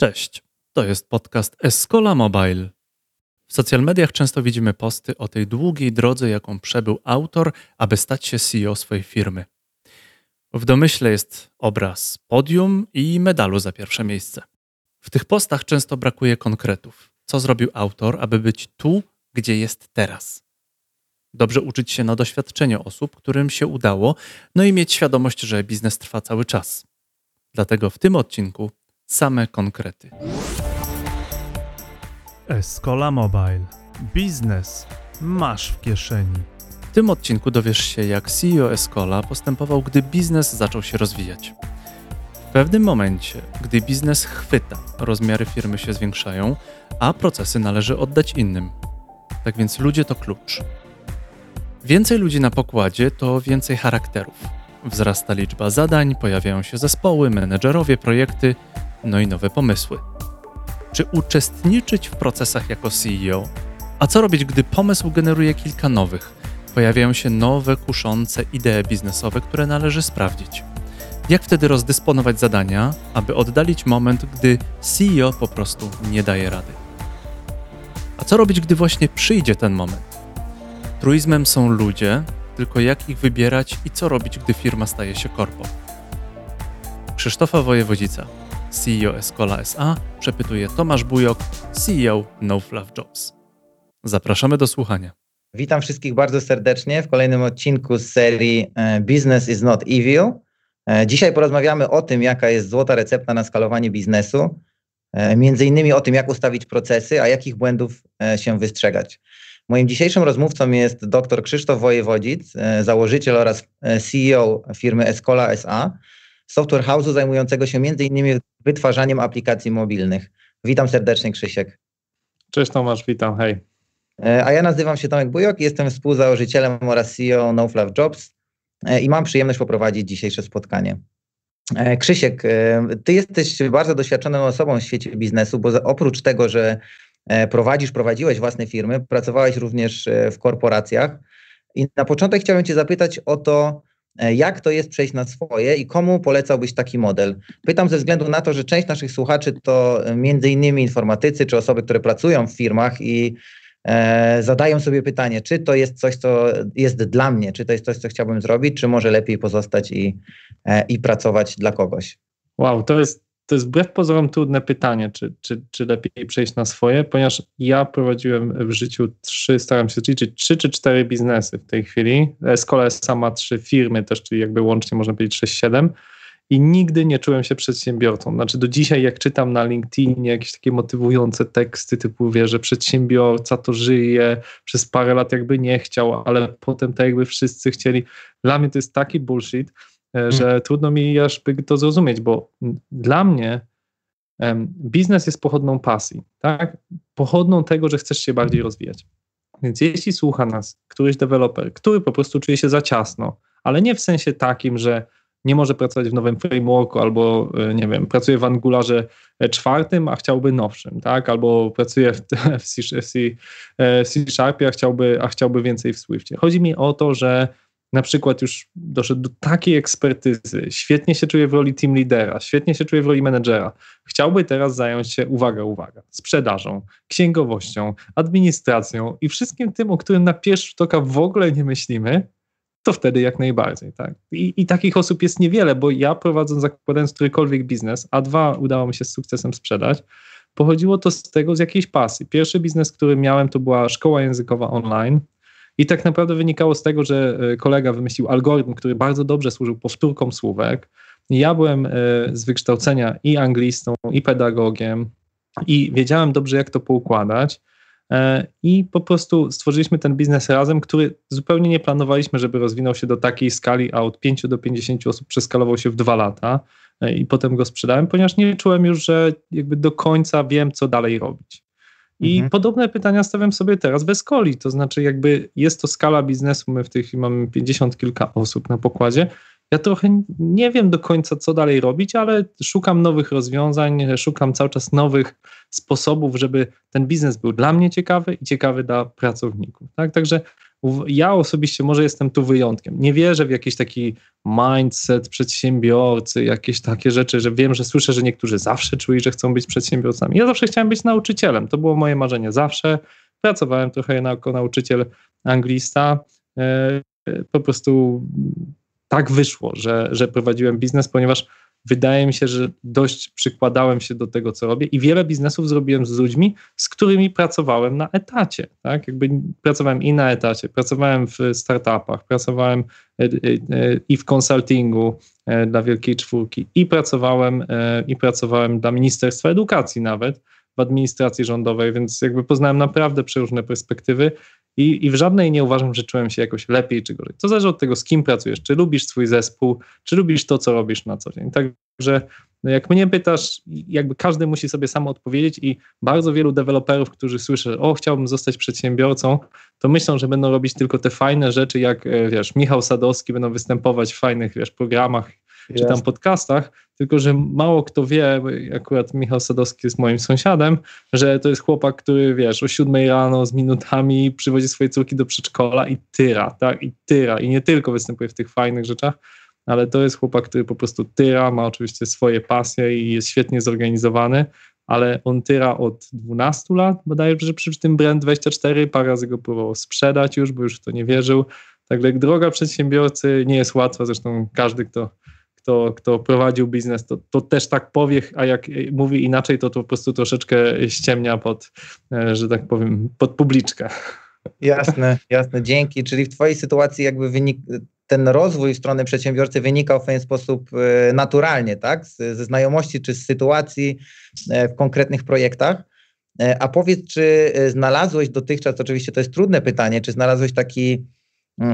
Cześć, to jest podcast Escola Mobile. W social mediach często widzimy posty o tej długiej drodze, jaką przebył autor, aby stać się CEO swojej firmy. W domyśle jest obraz podium i medalu za pierwsze miejsce. W tych postach często brakuje konkretów. Co zrobił autor, aby być tu, gdzie jest teraz? Dobrze uczyć się na doświadczeniu osób, którym się udało, no i mieć świadomość, że biznes trwa cały czas. Dlatego w tym odcinku same konkrety. Escola Mobile. Biznes masz w kieszeni. W tym odcinku dowiesz się, jak CEO Escola postępował, gdy biznes zaczął się rozwijać. W pewnym momencie, gdy biznes chwyta, rozmiary firmy się zwiększają, a procesy należy oddać innym. Tak więc ludzie to klucz. Więcej ludzi na pokładzie to więcej charakterów. Wzrasta liczba zadań, pojawiają się zespoły, menedżerowie, projekty, no i nowe pomysły. Czy uczestniczyć w procesach jako CEO? A co robić, gdy pomysł generuje kilka nowych? Pojawiają się nowe, kuszące idee biznesowe, które należy sprawdzić. Jak wtedy rozdysponować zadania, aby oddalić moment, gdy CEO po prostu nie daje rady? A co robić, gdy właśnie przyjdzie ten moment? Truizmem są ludzie, tylko jak ich wybierać i co robić, gdy firma staje się korpo? Krzysztofa Wojewodzica, CEO Escola SA, przepytuje Tomasz Bujok, CEO No Fluff Jobs. Zapraszamy do słuchania. Witam wszystkich bardzo serdecznie w kolejnym odcinku z serii e, Business is not evil. E, dzisiaj porozmawiamy o tym, jaka jest złota recepta na skalowanie biznesu, e, między innymi o tym, jak ustawić procesy, a jakich błędów się wystrzegać. Moim dzisiejszym rozmówcą jest dr Krzysztof Wojewodzic, założyciel oraz CEO firmy Escola SA, software house'u zajmującego się innymi wytwarzaniem aplikacji mobilnych. Witam serdecznie Krzysiek. Cześć Tomasz, witam, hej. E, a ja nazywam się Tomek Bujok, jestem współzałożycielem oraz CEO NoFluff Jobs e, i mam przyjemność poprowadzić dzisiejsze spotkanie. E, Krzysiek, ty jesteś bardzo doświadczoną osobą w świecie biznesu, bo oprócz tego, że prowadzisz, prowadziłeś własne firmy, pracowałeś również w korporacjach. I na początek chciałbym Cię zapytać o to, jak to jest przejść na swoje i komu polecałbyś taki model? Pytam ze względu na to, że część naszych słuchaczy to e, między innymi informatycy czy osoby, które pracują w firmach i e, zadają sobie pytanie, czy to jest coś, co jest dla mnie, czy to jest coś, co chciałbym zrobić, czy może lepiej pozostać i, e, i pracować dla kogoś? Wow, to jest to jest wbrew pozorom trudne pytanie, czy, czy, czy lepiej przejść na swoje, ponieważ ja prowadziłem w życiu trzy, staram się liczyć, trzy czy cztery biznesy w tej chwili. Kolei sama trzy firmy też, czyli jakby łącznie można powiedzieć sześć, siedem i nigdy nie czułem się przedsiębiorcą. Znaczy do dzisiaj jak czytam na LinkedInie jakieś takie motywujące teksty typu wie, że przedsiębiorca to żyje, przez parę lat jakby nie chciał, ale potem tak jakby wszyscy chcieli. Dla mnie to jest taki bullshit, że hmm. trudno mi aż to zrozumieć, bo dla mnie biznes jest pochodną pasji, tak? Pochodną tego, że chcesz się bardziej rozwijać. Więc jeśli słucha nas któryś deweloper, który po prostu czuje się za ciasno, ale nie w sensie takim, że nie może pracować w nowym frameworku albo, e, nie wiem, pracuje w Angularze e, czwartym, a chciałby nowszym, tak? Albo pracuje w, w, C, w C Sharpie, a chciałby, a chciałby więcej w Swiftie. Chodzi mi o to, że na przykład już doszedł do takiej ekspertyzy, świetnie się czuje w roli team leadera, świetnie się czuje w roli menedżera, chciałby teraz zająć się, uwaga, uwaga, sprzedażą, księgowością, administracją i wszystkim tym, o którym na pierwszy rzut oka w ogóle nie myślimy, to wtedy jak najbardziej. Tak? I, I, takich osób jest niewiele, bo ja prowadząc, zakładając którykolwiek biznes, a dwa udało mi się z sukcesem sprzedać, pochodziło to z tego, z jakiejś pasji. Pierwszy biznes, który miałem, to była szkoła językowa online, i tak naprawdę wynikało z tego, że e, kolega wymyślił algorytm, który bardzo dobrze służył powtórkom słówek. Ja byłem e, z wykształcenia i anglistą, i pedagogiem, i wiedziałem dobrze, jak to poukładać. E, I po prostu stworzyliśmy ten biznes razem, który zupełnie nie planowaliśmy, żeby rozwinął się do takiej skali, a od 5 do 50 osób przeskalował się w dwa lata. I potem go sprzedałem, ponieważ nie czułem już, że jakby do końca wiem, co dalej robić. I mhm. podobne pytania stawiam sobie teraz bez coli, to znaczy jakby jest to skala biznesu, my w tej chwili mamy 50 kilka osób na pokładzie ja trochę nie wiem do końca, co dalej robić, ale szukam nowych rozwiązań, szukam cały czas nowych sposobów, żeby ten biznes był dla mnie ciekawy i ciekawy dla pracowników. Tak? Także ja osobiście może jestem tu wyjątkiem. Nie wierzę w jakiś taki mindset przedsiębiorcy, jakieś takie rzeczy, że wiem, że słyszę, że niektórzy zawsze czuli, że chcą być przedsiębiorcami. Ja zawsze chciałem być nauczycielem. To było moje marzenie. Zawsze pracowałem trochę jako nauczyciel anglista. E, po prostu tak wyszło, że, że prowadziłem biznes, ponieważ wydaje mi się, że dość przykładałem się do tego, co robię i wiele biznesów zrobiłem z ludźmi, z którymi pracowałem na etacie. Tak? Jakby pracowałem i na etacie, pracowałem w startupach, pracowałem e, e, e, i w konsultingu dla Wielkiej Czwórki i pracowałem, i pracowałem dla Ministerstwa Edukacji nawet, w administracji rządowej, więc jakby poznałem naprawdę przeróżne perspektywy i, I w żadnej nie uważam, że czułem się jakoś lepiej czy gorzej. To zależy od tego, z kim pracujesz, czy lubisz swój zespół, czy lubisz to, co robisz na co dzień. Także no jak mnie pytasz, jakby każdy musi sobie sam odpowiedzieć i bardzo wielu deweloperów, którzy słyszę, o chciałbym zostać przedsiębiorcą, to myślą, że będą robić tylko te fajne rzeczy, jak e, wiesz, Michał Sadowski, będą występować w fajnych wiesz, programach czy tam podcastach, tylko że mało kto wie, akurat Michał Sadowski jest moim sąsiadem, że to jest chłopak, który wiesz, o siódmej rano z minutami przywozi swoje córki do przedszkola i tyra, tak, i tyra. I nie tylko występuje w tych fajnych rzeczach, ale to jest chłopak, który po prostu tyra, ma oczywiście swoje pasje i jest świetnie zorganizowany, ale on tyra od 12 lat, bodajże przy tym Brand24, parę razy go próbował sprzedać już, bo już w to nie wierzył. Także droga przedsiębiorcy nie jest łatwa, zresztą każdy, kto kto, kto prowadził biznes, to, to też tak powie, a jak mówi inaczej, to, to po prostu troszeczkę ściemnia pod, e, że tak powiem, pod publiczkę. Jasne, jasne, dzięki. Czyli w Twojej sytuacji jakby wynik, ten rozwój strony przedsiębiorcy wynikał w pewien sposób e, naturalnie, tak? Ze znajomości czy z sytuacji e, w konkretnych projektach. A powiedz, czy znalazłeś dotychczas, oczywiście to jest trudne pytanie, czy znalazłeś taki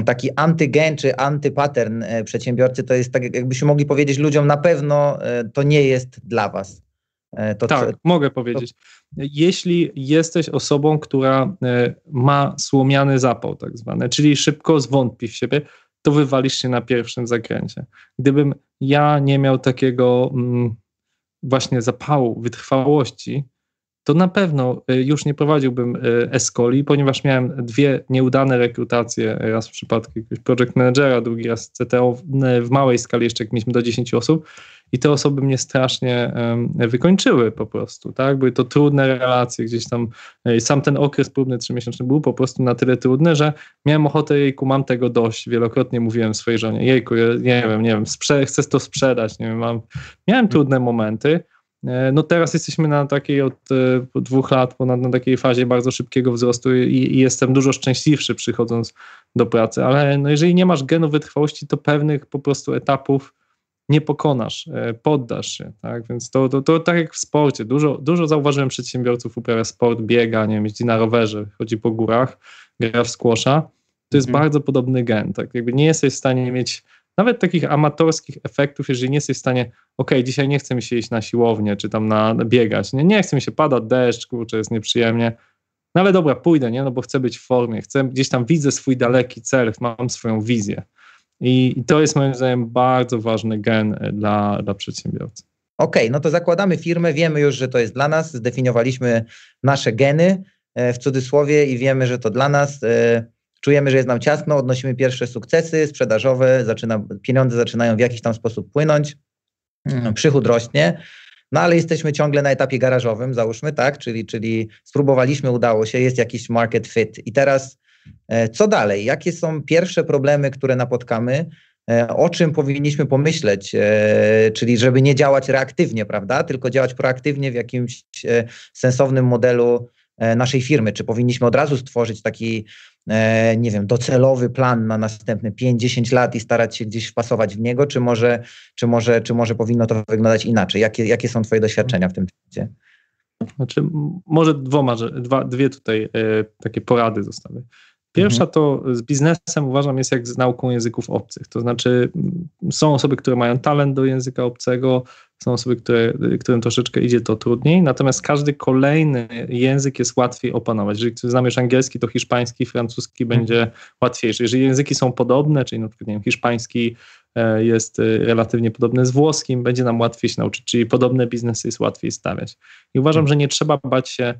taki antygen czy antypattern e, przedsiębiorcy, to jest tak, jakbyśmy mogli powiedzieć ludziom, na pewno e, to nie jest dla was. E, to, tak, mogę powiedzieć. Jeśli jesteś osobą, która ma słomiany zapał, tak zwany, czyli szybko zwątpi w siebie, to wywalisz się na pierwszym zakręcie. Gdybym ja nie miał takiego mm, właśnie zapału, wytrwałości, to na pewno y, już nie prowadziłbym y, Escoli, ponieważ miałem dwie nieudane rekrutacje, raz w przypadku jakiegoś project managera, drugi raz CTO w małej skali, jeszcze jak mieliśmy do 10 osób i te osoby mnie strasznie wykończyły po prostu, tak? Były to trudne relacje, gdzieś tam y, sam ten okres próbny trzymiesięczny był po prostu na tyle trudny, że miałem ochotę, jejku, mam tego dość, wielokrotnie mówiłem swojej żonie, jejku, nie wiem, nie wiem, chcę to sprzedać, nie wiem, mam, miałem trudne momenty, no teraz jesteśmy na takiej od e, dwóch lat, ponad na takiej fazie bardzo szybkiego wzrostu i, i, jestem dużo szczęśliwszy przychodząc do pracy, ale no jeżeli nie masz genu wytrwałości, to pewnych po prostu etapów nie pokonasz, e, poddasz się, tak? Więc to, to, to tak jak w sporcie. Dużo, dużo zauważyłem przedsiębiorców uprawia sport, biega, nie wiem, jeździ na rowerze, chodzi po górach, gra w squasha. To jest mhm. bardzo podobny gen, tak? Jakby nie jesteś w stanie mieć nawet takich amatorskich efektów, jeżeli nie jesteś w stanie, ok, dzisiaj nie chcę mi się iść na siłownię, czy tam na, biegać, nie, nie chcę mi się, pada deszcz, kurczę, jest nieprzyjemnie, no ale dobra, pójdę, nie, no bo chcę być w formie, chcę, gdzieś tam widzę swój daleki cel, mam swoją wizję i, i to jest moim zdaniem bardzo ważny gen e, dla, dla przedsiębiorcy. Okej, okay, no to zakładamy firmę, wiemy już, że to jest dla nas, zdefiniowaliśmy nasze geny e, w cudzysłowie i wiemy, że to dla nas. E, czujemy, że jest nam ciasno, odnosimy pierwsze sukcesy sprzedażowe, zaczyna, pieniądze zaczynają w jakiś tam sposób płynąć, mm, przychód rośnie. No ale jesteśmy ciągle na etapie garażowym, załóżmy, tak? Czyli, czyli spróbowaliśmy, udało się, jest jakiś market fit. I teraz e, co dalej? Jakie są pierwsze problemy, które napotkamy? E, o czym powinniśmy pomyśleć? E, czyli żeby nie działać reaktywnie, prawda? Tylko działać proaktywnie w jakimś sensownym modelu naszej firmy. Czy powinniśmy od razu stworzyć taki E, nie wiem, docelowy plan na następne 5-10 lat i starać się gdzieś wpasować w niego, czy może, czy może, czy może powinno to wyglądać inaczej? Jakie, jakie są Twoje doświadczenia w tym temacie? Znaczy, może dwoma, dwa, dwie tutaj e, takie porady zostawię. Pierwsza mhm. to z biznesem uważam jest jak z nauką języków obcych. To znaczy są osoby, które mają talent do języka obcego, są osoby, które, którym troszeczkę idzie to trudniej, natomiast każdy kolejny język jest łatwiej opanować. Jeżeli znamy już angielski, to hiszpański, francuski mhm. będzie łatwiejszy. Jeżeli języki są podobne, czyli na przykład nie wiem, hiszpański e, jest e, relatywnie podobny z włoskim, będzie nam łatwiej się nauczyć, czyli podobne biznesy jest łatwiej stawiać. I uważam, że nie trzeba bać się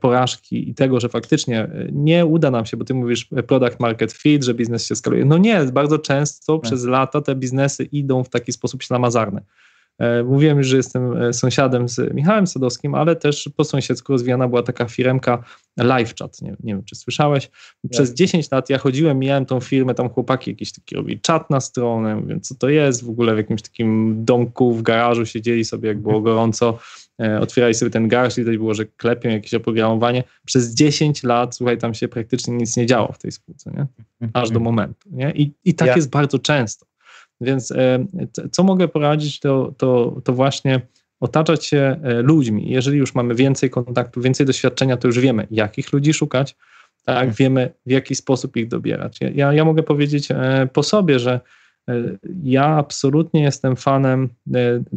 porażki i tego, że faktycznie nie uda nam się, bo ty mówisz product market fit, że biznes się skaluje. No nie, bardzo często tak. przez lata te biznesy idą w taki sposób ślamazarny. E, mówiłem już, że jestem e, sąsiadem z Michałem Sadowskim, ale też po sąsiedzku rozwijana była taka firmka LiveChat. Nie, nie wiem, czy słyszałeś. Przez ja. 10 lat ja chodziłem, miałem tą firmę, tam chłopaki jakiś taki robili czat na stronę, wiem co to jest, w ogóle w jakimś takim domku w garażu siedzieli sobie, jak było gorąco, e, otwierali sobie ten garaż i to było, że klepią jakieś oprogramowanie. Przez 10 lat, słuchaj, tam się praktycznie nic nie działo w tej spółce, nie? Aż do mhm. momentu, nie? I, i tak ja. jest bardzo często. Więc e, co mogę poradzić, to, to, to właśnie otaczać się e, ludźmi. Jeżeli już mamy więcej kontaktu, więcej doświadczenia, to już wiemy, jakich ludzi szukać, tak, mhm. wiemy w jaki sposób ich dobierać. Ja, ja mogę powiedzieć e, po sobie, że ja absolutnie jestem fanem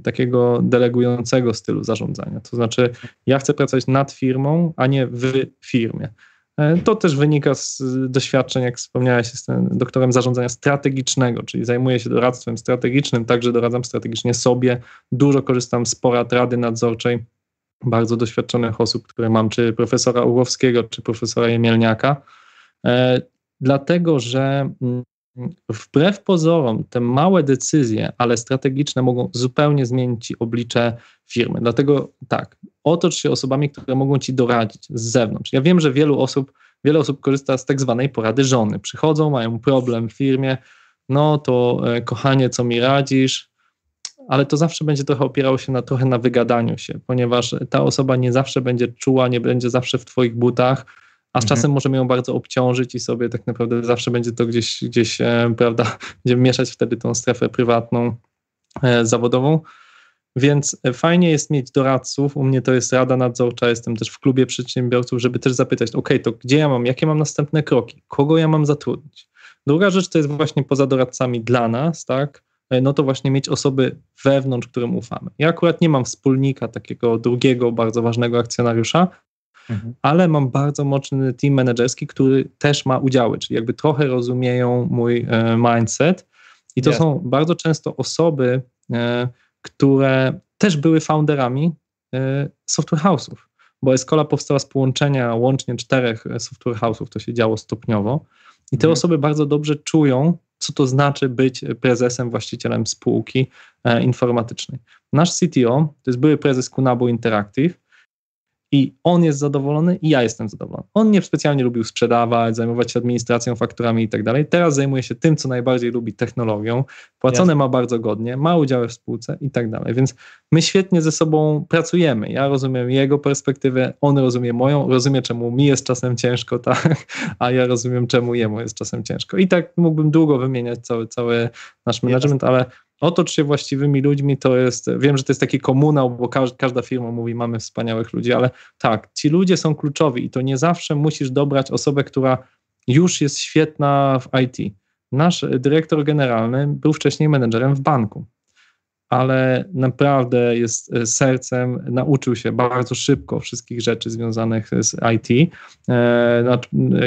takiego delegującego stylu zarządzania. To znaczy, ja chcę pracować nad firmą, a nie w firmie. E, to też wynika z doświadczeń, jak wspomniałeś, jestem doktorem zarządzania strategicznego, czyli zajmuję się doradztwem strategicznym, także doradzam strategicznie sobie. Dużo korzystam z porad Rady Nadzorczej bardzo doświadczonych osób, które mam, czy profesora Urowskiego, czy profesora Jemielniaka, e, dlatego że mm, wbrew pozorom te małe decyzje, ale strategiczne mogą zupełnie zmienić ci oblicze firmy. Dlatego tak, otocz się osobami, które mogą ci doradzić z zewnątrz. Ja wiem, że wielu osób, wiele osób korzysta z tak zwanej porady żony. Przychodzą, mają problem w firmie, no to e, kochanie, co mi radzisz? Ale to zawsze będzie trochę opierało się na trochę na wygadaniu się, ponieważ ta osoba nie zawsze będzie czuła, nie będzie zawsze w twoich butach, a z mhm. czasem możemy ją bardzo obciążyć i sobie tak naprawdę zawsze będzie to gdzieś, gdzieś e, prawda, będziemy mieszać wtedy tą strefę prywatną, e, zawodową. Więc e, fajnie jest mieć doradców. U mnie to jest rada nadzorcza, jestem też w klubie przedsiębiorców, żeby też zapytać, OK, to gdzie ja mam, jakie mam następne kroki, kogo ja mam zatrudnić. Druga rzecz to jest właśnie poza doradcami dla nas, tak? No to właśnie mieć osoby wewnątrz, którym ufamy. Ja akurat nie mam wspólnika, takiego drugiego bardzo ważnego akcjonariusza, Mhm. ale mam bardzo mocny team menedżerski, który też ma udziały, czyli jakby trochę rozumieją mój e, mindset. I to są bardzo często osoby, e, które też były founderami e, software house'ów, bo Escola powstała z połączenia łącznie czterech software house'ów, to się działo stopniowo. I te mhm. osoby bardzo dobrze czują, co to znaczy być prezesem, właścicielem spółki informatycznej. Nasz CTO, to jest były prezes Kunabu Interactive, i on jest zadowolony i ja jestem zadowolony. On nie specjalnie lubił sprzedawać, zajmować się administracją, fakturami i tak dalej. Teraz zajmuje się tym, co najbardziej lubi, technologią. Płacone ma bardzo godnie, ma udziały w spółce i tak dalej. Więc my świetnie ze sobą pracujemy. Ja rozumiem jego perspektywę, on rozumie moją, rozumie, czemu mi jest czasem ciężko, tak, a ja rozumiem, czemu jemu jest czasem ciężko. I tak mógłbym długo wymieniać cały, cały nasz management, ale otocz się właściwymi ludźmi, to jest, wiem, że to jest taki komunał, bo każda, każda firma mówi, mamy wspaniałych ludzi, ale tak, ci ludzie są kluczowi i to nie zawsze musisz dobrać osobę, która już jest świetna w IT. Nasz dyrektor generalny był wcześniej menedżerem w banku, ale naprawdę jest e, sercem, nauczył się bardzo szybko wszystkich rzeczy związanych z IT. E,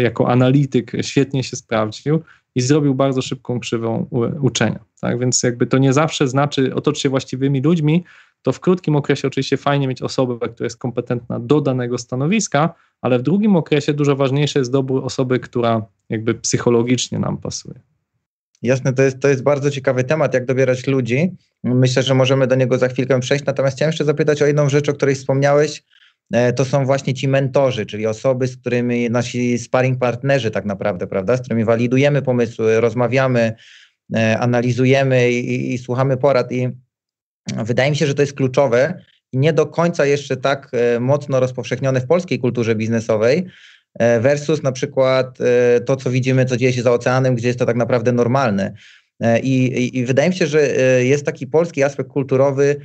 jako analityk świetnie się sprawdził i zrobił bardzo szybką krzywą uczenia. Tak? Więc jakby to nie zawsze znaczy otocz się właściwymi ludźmi, to w krótkim okresie oczywiście fajnie mieć osobę, która jest kompetentna do danego stanowiska, ale w drugim okresie dużo ważniejsze jest dobór osoby, która jakby psychologicznie nam pasuje. Jasne, to jest, to jest bardzo ciekawy temat, jak dobierać ludzi. Myślę, że możemy do niego za chwilkę przejść. Natomiast chciałem jeszcze zapytać o jedną rzecz, o której wspomniałeś. E, to są właśnie ci mentorzy, czyli osoby, z którymi nasi sparring partnerzy tak naprawdę, prawda, z którymi walidujemy pomysły, rozmawiamy, e, analizujemy i, i słuchamy porad. I wydaje mi się, że to jest kluczowe i nie do końca jeszcze tak e, mocno rozpowszechnione w polskiej kulturze biznesowej, versus na przykład to, co widzimy, co dzieje się za oceanem, gdzie jest to tak naprawdę normalne. I, i, i wydaje mi się, że jest taki polski aspekt kulturowy,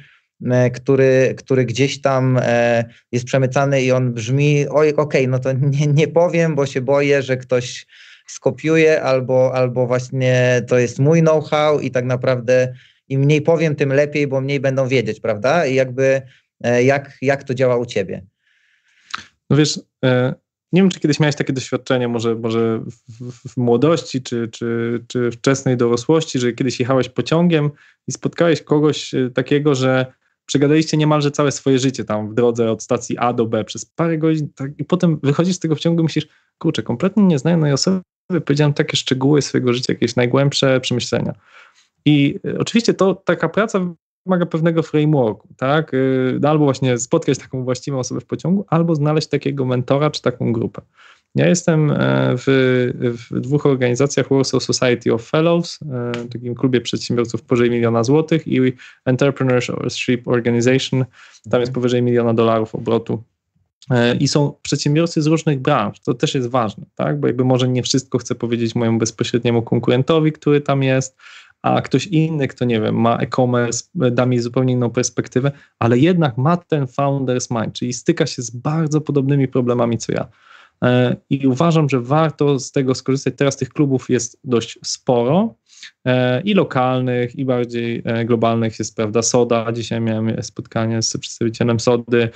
który, który gdzieś tam e, jest przemycany i on brzmi, oj, okej, okay, no to nie, nie powiem, bo się boję, że ktoś skopiuje albo, albo właśnie to jest mój know-how i tak naprawdę im mniej powiem, tym lepiej, bo mniej będą wiedzieć, prawda? I jakby e, jak, jak to działa u ciebie? No wiesz, nie wiem, czy kiedyś miałeś takie doświadczenie, może, może w, młodości, czy, czy, czy wczesnej dorosłości, że kiedyś jechałeś pociągiem i spotkałeś kogoś e, takiego, że przegadaliście niemalże całe swoje życie tam w drodze od stacji A do B przez parę godzin tak, i potem wychodzisz z tego pociągu i myślisz, kurczę, kompletnie nieznanej osoby powiedziałem takie szczegóły swojego życia, jakieś najgłębsze przemyślenia. I e, oczywiście to taka praca wymaga pewnego frameworku, tak? Y, albo właśnie spotkać taką właściwą osobę w pociągu, albo znaleźć takiego mentora czy taką grupę. Ja jestem e, w, w dwóch organizacjach Warsaw Society of Fellows, e, takim klubie przedsiębiorców powyżej miliona złotych i Entrepreneurship Organization, tam jest powyżej miliona dolarów obrotu. E, I są przedsiębiorcy z różnych branż, to też jest ważne, tak? bo jakby może nie wszystko chcę powiedzieć mojemu bezpośredniemu konkurentowi, który tam jest, a ktoś inny, kto nie wiem, ma e-commerce, da mi zupełnie inną perspektywę, ale jednak ma ten founder's mind, czyli styka się z bardzo podobnymi problemami co ja. E, I uważam, że warto z tego skorzystać. Teraz tych klubów jest dość sporo e, i lokalnych, i bardziej e, globalnych jest, prawda, Soda. Dzisiaj miałem spotkanie z przedstawicielem Sody,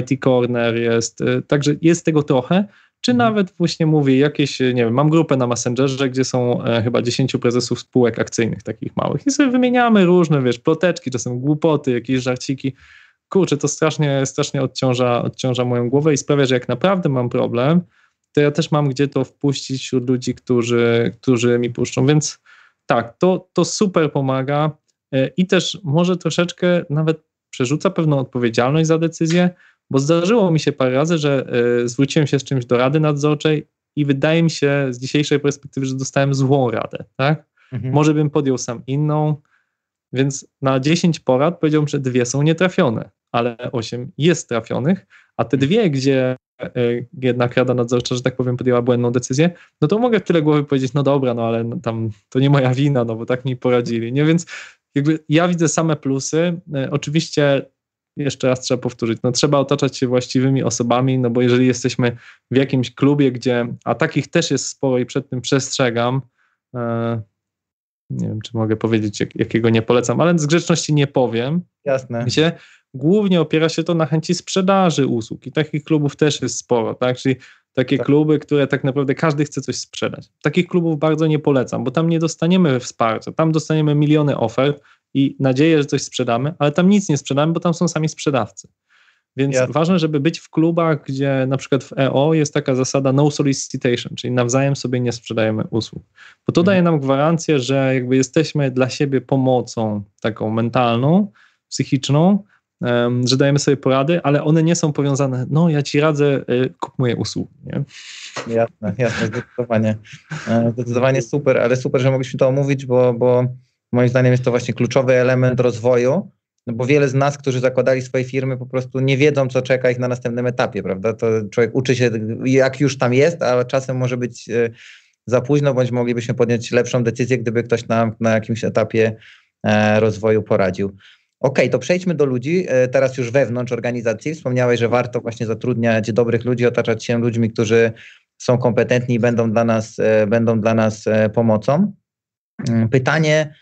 IT Corner jest, także jest tego trochę, czy mhm. nawet właśnie mówię, jakieś, nie wiem, mam grupę na Messengerze, gdzie są chyba 10 prezesów spółek akcyjnych takich małych i sobie wymieniamy różne, wiesz, ploteczki, czasem głupoty, jakieś żarciki. Kurczę, to strasznie, strasznie odciąża, odciąża moją głowę i sprawia, że jak naprawdę mam problem, to ja też mam gdzie to wpuścić wśród ludzi, którzy, którzy mi puszczą, więc tak, to, to super pomaga e, i też może troszeczkę nawet przerzuca pewną odpowiedzialność za decyzję, bo zdarzyło mi się parę razy, że y, zwróciłem się z czymś do rady nadzorczej i wydaje mi się z dzisiejszej perspektywy, że dostałem złą radę, tak? Mhm. Może bym podjął sam inną, więc na 10 porad powiedziałbym, że dwie są nietrafione, ale 8 jest trafionych, a te dwie, gdzie y, jednak rada nadzorcza, że tak powiem, podjęła błędną decyzję, no to mogę w tyle głowy powiedzieć, no dobra, no ale no tam to nie moja wina, no bo tak mi poradzili, nie? Więc jakby ja widzę same plusy. Y, oczywiście jeszcze raz trzeba powtórzyć, no trzeba otaczać się właściwymi osobami, no bo jeżeli jesteśmy w jakimś klubie, gdzie, a takich też jest sporo i przed tym przestrzegam, e, nie wiem, czy mogę powiedzieć, jak, jakiego nie polecam, ale z grzeczności nie powiem. Jasne. Gdzie głównie opiera się to na chęci sprzedaży usług i takich klubów też jest sporo, tak? Czyli takie tak. kluby, które tak naprawdę każdy chce coś sprzedać. Takich klubów bardzo nie polecam, bo tam nie dostaniemy wsparcia, tam dostaniemy miliony ofert, i nadzieję, że coś sprzedamy, ale tam nic nie sprzedamy, bo tam są sami sprzedawcy. Więc Jasne. ważne, żeby być w klubach, gdzie na przykład w EO jest taka zasada no solicitation, czyli nawzajem sobie nie sprzedajemy usług. Bo to mhm. daje nam gwarancję, że jakby jesteśmy dla siebie pomocą taką mentalną, psychiczną, że dajemy sobie porady, ale one nie są powiązane, no ja ci radzę, y, kup moje usługi. Nie? Jasne, jasne, zdecydowanie. E, zdecydowanie super, ale super, że mogliśmy to omówić, bo, bo Moim zdaniem jest to właśnie kluczowy element rozwoju, no bo wiele z nas, którzy zakładali swoje firmy, po prostu nie wiedzą, co czeka ich na następnym etapie, prawda? To człowiek uczy się, jak już tam jest, a czasem może być e, za późno, bądź moglibyśmy podjąć lepszą decyzję, gdyby ktoś nam na jakimś etapie e, rozwoju poradził. OK, to przejdźmy do ludzi, e, teraz już wewnątrz organizacji. Wspomniałeś, że warto właśnie zatrudniać dobrych ludzi, otaczać się ludźmi, którzy są kompetentni i będą dla nas, będą dla nas pomocą. Mm, pytanie,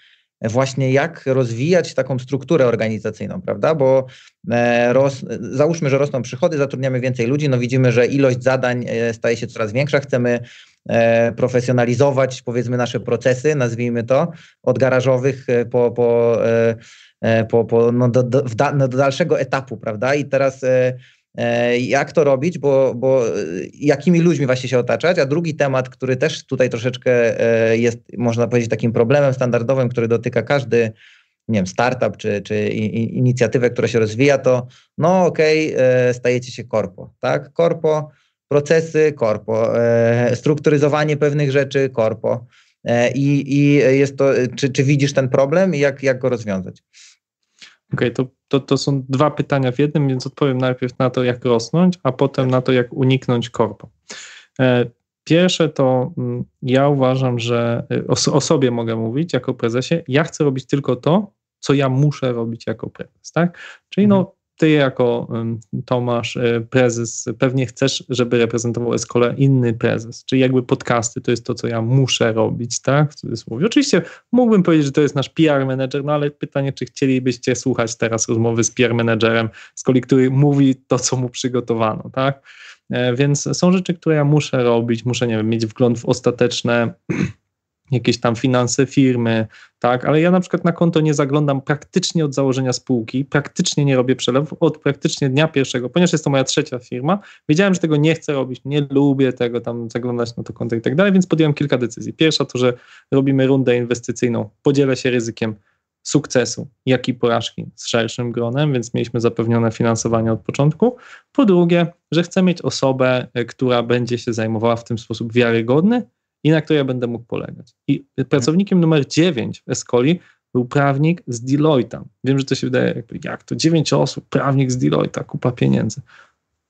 właśnie jak rozwijać taką strukturę organizacyjną, prawda? Bo e, roz, załóżmy, że rosną przychody, zatrudniamy więcej ludzi, no widzimy, że ilość zadań e, staje się coraz większa, chcemy e, profesjonalizować powiedzmy nasze procesy, nazwijmy to, od garażowych po, po, po, po no do, do, no do dalszego etapu, prawda? I teraz E, jak to robić, bo, bo e, jakimi ludźmi właśnie się otaczać, a drugi temat, który też tutaj troszeczkę e, jest, można powiedzieć, takim problemem standardowym, który dotyka każdy, nie wiem, startup czy, czy inicjatywę, która się rozwija, to no okej, okay, stajecie się korpo, tak? Korpo, procesy, korpo, strukturyzowanie pewnych rzeczy, korpo. I, i jest to, czy, czy widzisz ten problem i jak, jak go rozwiązać? Okej, okay, to, to, to są dwa pytania w jednym, więc odpowiem najpierw na to, jak rosnąć, a potem na to, jak uniknąć korpo. E, pierwsze to mm, ja uważam, że e, o, o, sobie mogę mówić jako prezesie. Ja chcę robić tylko to, co ja muszę robić jako prezes, tak? Czyli no, mhm. Ty jako Tomasz, e, prezes, pewnie chcesz, żeby reprezentował Eskolę inny prezes, czyli jakby podcasty to jest to, co ja muszę robić, tak, w cudzysłowie. Oczywiście mógłbym powiedzieć, że to jest nasz PR manager, no ale pytanie, czy chcielibyście słuchać teraz rozmowy z PR managerem, z kolei, który mówi to, co mu przygotowano, tak, e, więc są rzeczy, które ja muszę robić, muszę, nie wiem, mieć wgląd w ostateczne jakieś tam finanse firmy, tak, ale ja na przykład na konto nie zaglądam praktycznie od założenia spółki, praktycznie nie robię przelewów od praktycznie dnia pierwszego, ponieważ jest to moja trzecia firma, wiedziałem, że tego nie chcę robić, nie lubię tego tam zaglądać na to konto i tak dalej, więc podjąłem kilka decyzji. Pierwsza to, że robimy rundę inwestycyjną, podzielę się ryzykiem sukcesu, jak i porażki z szerszym gronem, więc mieliśmy zapewnione finansowanie od początku. Po drugie, że chcę mieć osobę, e, która będzie się zajmowała w tym sposób wiarygodny, i na której ja będę mógł polegać. I pracownikiem numer 9 w Escoli był prawnik z Deloitte'a. Wiem, że to się wydaje, jakby, jak to 9 osób, prawnik z Deloitte'a, kupa pieniędzy.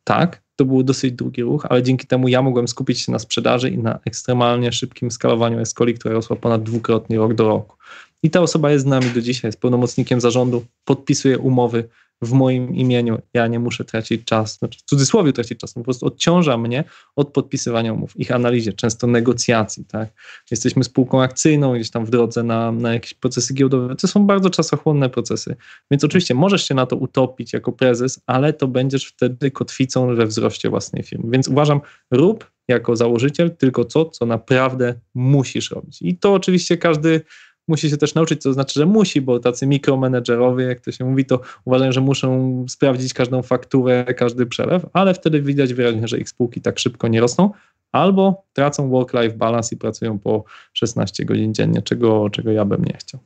Tak, to był dosyć długi ruch, ale dzięki temu ja mogłem skupić się na sprzedaży i na ekstremalnie szybkim skalowaniu Escoli, która rosła ponad dwukrotnie rok do roku. I ta osoba jest z nami do dzisiaj, jest pełnomocnikiem zarządu, podpisuje umowy w moim imieniu. Ja nie muszę tracić czasu, znaczy w cudzysłowie tracić czas, po prostu odciąża mnie od podpisywania umów, ich analizie, często negocjacji. Tak? Jesteśmy spółką akcyjną, gdzieś tam w drodze na, na jakieś procesy giełdowe. To są bardzo czasochłonne procesy. Więc oczywiście możesz się na to utopić jako prezes, ale to będziesz wtedy kotwicą we wzroście własnej firmy. Więc uważam, rób jako założyciel tylko to, co naprawdę musisz robić. I to oczywiście każdy musi się też nauczyć, co znaczy, że musi, bo tacy mikromanagerowie, jak to się mówi, to uważają, że muszą sprawdzić każdą fakturę, każdy przelew, ale wtedy widać wyraźnie, że ich spółki tak szybko nie rosną, albo tracą work-life balance i pracują po 16 godzin dziennie, czego, czego ja bym nie chciał.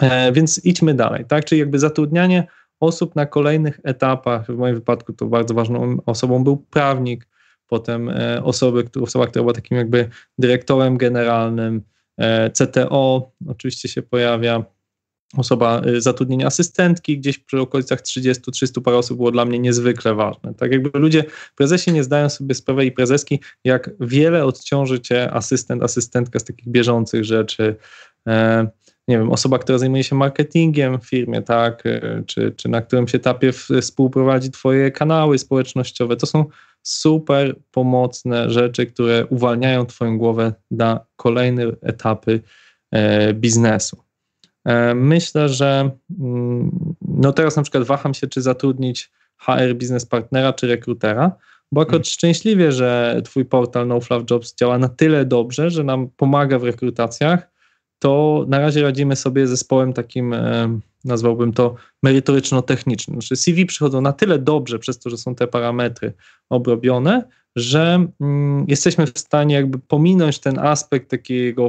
E, więc idźmy dalej, tak? Czyli jakby zatrudnianie osób na kolejnych etapach, w moim wypadku to bardzo ważną osobą był prawnik, potem e, osoby, osoba, która była takim jakby dyrektorem generalnym, CTO oczywiście się pojawia, osoba y, zatrudnienia asystentki gdzieś przy okolicach 30-300 parę osób było dla mnie niezwykle ważne. Tak jakby ludzie, prezesi nie zdają sobie sprawy i prezeski, jak wiele odciąży cię asystent, asystentka z takich bieżących rzeczy. E, nie wiem, osoba, która zajmuje się marketingiem w firmie, tak, e, czy, czy na którymś etapie współprowadzi twoje kanały społecznościowe. To są super pomocne rzeczy, które uwalniają Twoją głowę na kolejne etapy e, biznesu. E, myślę, że mm, no teraz na przykład waham się, czy zatrudnić HR biznes partnera, czy rekrutera, bo akurat hmm. szczęśliwie, że Twój portal No Fluff Jobs działa na tyle dobrze, że nam pomaga w rekrutacjach, to na razie radzimy sobie zespołem takim, e, nazwałbym to merytoryczno-technicznym. Znaczy CV przychodzą na tyle dobrze przez to, że są te parametry obrobione, że mm, jesteśmy w stanie jakby pominąć ten aspekt takiego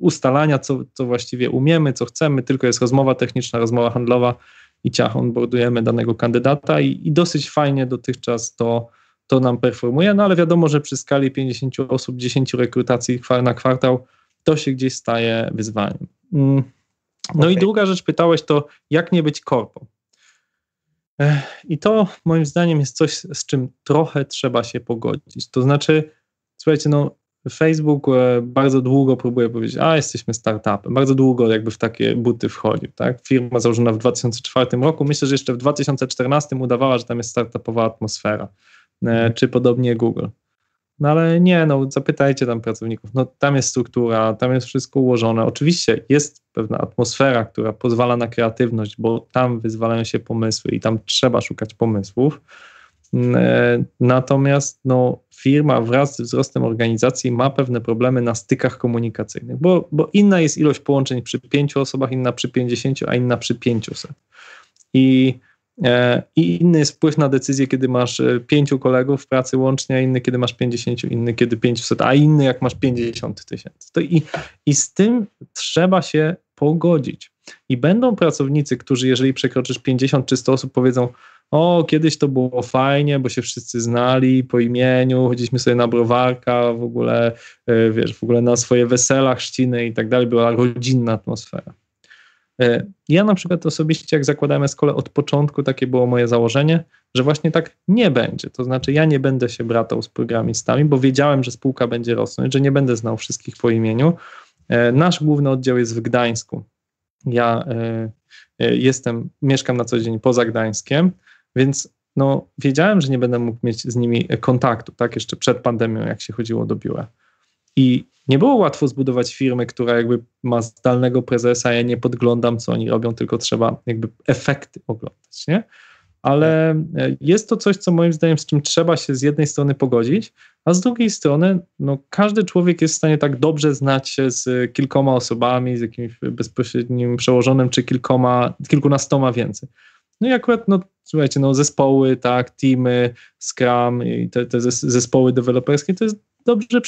ustalania, co, co właściwie umiemy, co chcemy, tylko jest rozmowa techniczna, rozmowa handlowa i ciach onboardujemy danego kandydata i, i dosyć fajnie dotychczas to, to nam performuje, no ale wiadomo, że przy skali 50 osób, 10 rekrutacji na kwartał to się gdzieś staje wyzwaniem. Mm. No okay. i druga rzecz, pytałeś to, jak nie być korpo. I to moim zdaniem jest coś, z czym trochę trzeba się pogodzić. To znaczy, słuchajcie, no Facebook e, bardzo długo próbuje powiedzieć, a jesteśmy startupem, bardzo długo jakby w takie buty wchodził, tak? Firma założona w 2004 roku, myślę, że jeszcze w 2014 udawała, że tam jest startupowa atmosfera, e, czy podobnie Google. No ale nie, no zapytajcie tam pracowników. No tam jest struktura, tam jest wszystko ułożone. Oczywiście jest pewna atmosfera, która pozwala na kreatywność, bo tam wyzwalają się pomysły i tam trzeba szukać pomysłów. Mm, e, natomiast no, firma wraz z wzrostem organizacji ma pewne problemy na stykach komunikacyjnych, bo, bo inna jest ilość połączeń przy pięciu osobach, inna przy pięćdziesięciu, a inna przy pięciuset. I I inny jest wpływ na decyzję, kiedy masz e, pięciu kolegów w pracy łącznie, a inny, kiedy masz 50, inny, kiedy 500, a inny, jak masz 50 tysięcy. I, I z tym trzeba się pogodzić. I będą pracownicy, którzy, jeżeli przekroczysz 50 czy 100 osób, powiedzą: O, kiedyś to było fajnie, bo się wszyscy znali po imieniu, chodziliśmy sobie na browarka, w ogóle, e, wiesz, w ogóle na swoje wesela, chrzciny i tak dalej, była rodzinna atmosfera. E, ja na przykład osobiście, jak zakładałem eskolę od początku, takie było moje założenie, że właśnie tak nie będzie. To znaczy, ja nie będę się bratał z programistami, bo wiedziałem, że spółka będzie rosnąć, że nie będę znał wszystkich po imieniu. E, nasz główny oddział jest w Gdańsku. Ja e, jestem, mieszkam na co dzień poza Gdańskiem, Więc no, wiedziałem, że nie będę mógł mieć z nimi kontaktu, tak, jeszcze przed pandemią, jak się chodziło do biura. I nie było łatwo zbudować firmy, która jakby ma zdalnego prezesa, ja nie podglądam, co oni robią, tylko trzeba jakby efekty oglądać, nie? Ale e, jest to coś, co moim zdaniem, z czym trzeba się z jednej strony pogodzić, a z drugiej strony, no, każdy człowiek jest w stanie tak dobrze znać się z kilkoma osobami, z jakimś bezpośrednim przełożonym, czy kilkoma, kilkunastoma więcej. No i akurat, no słuchajcie, no zespoły, tak, teamy, Scrum i te, te zespoły deweloperskie, to jest dobrze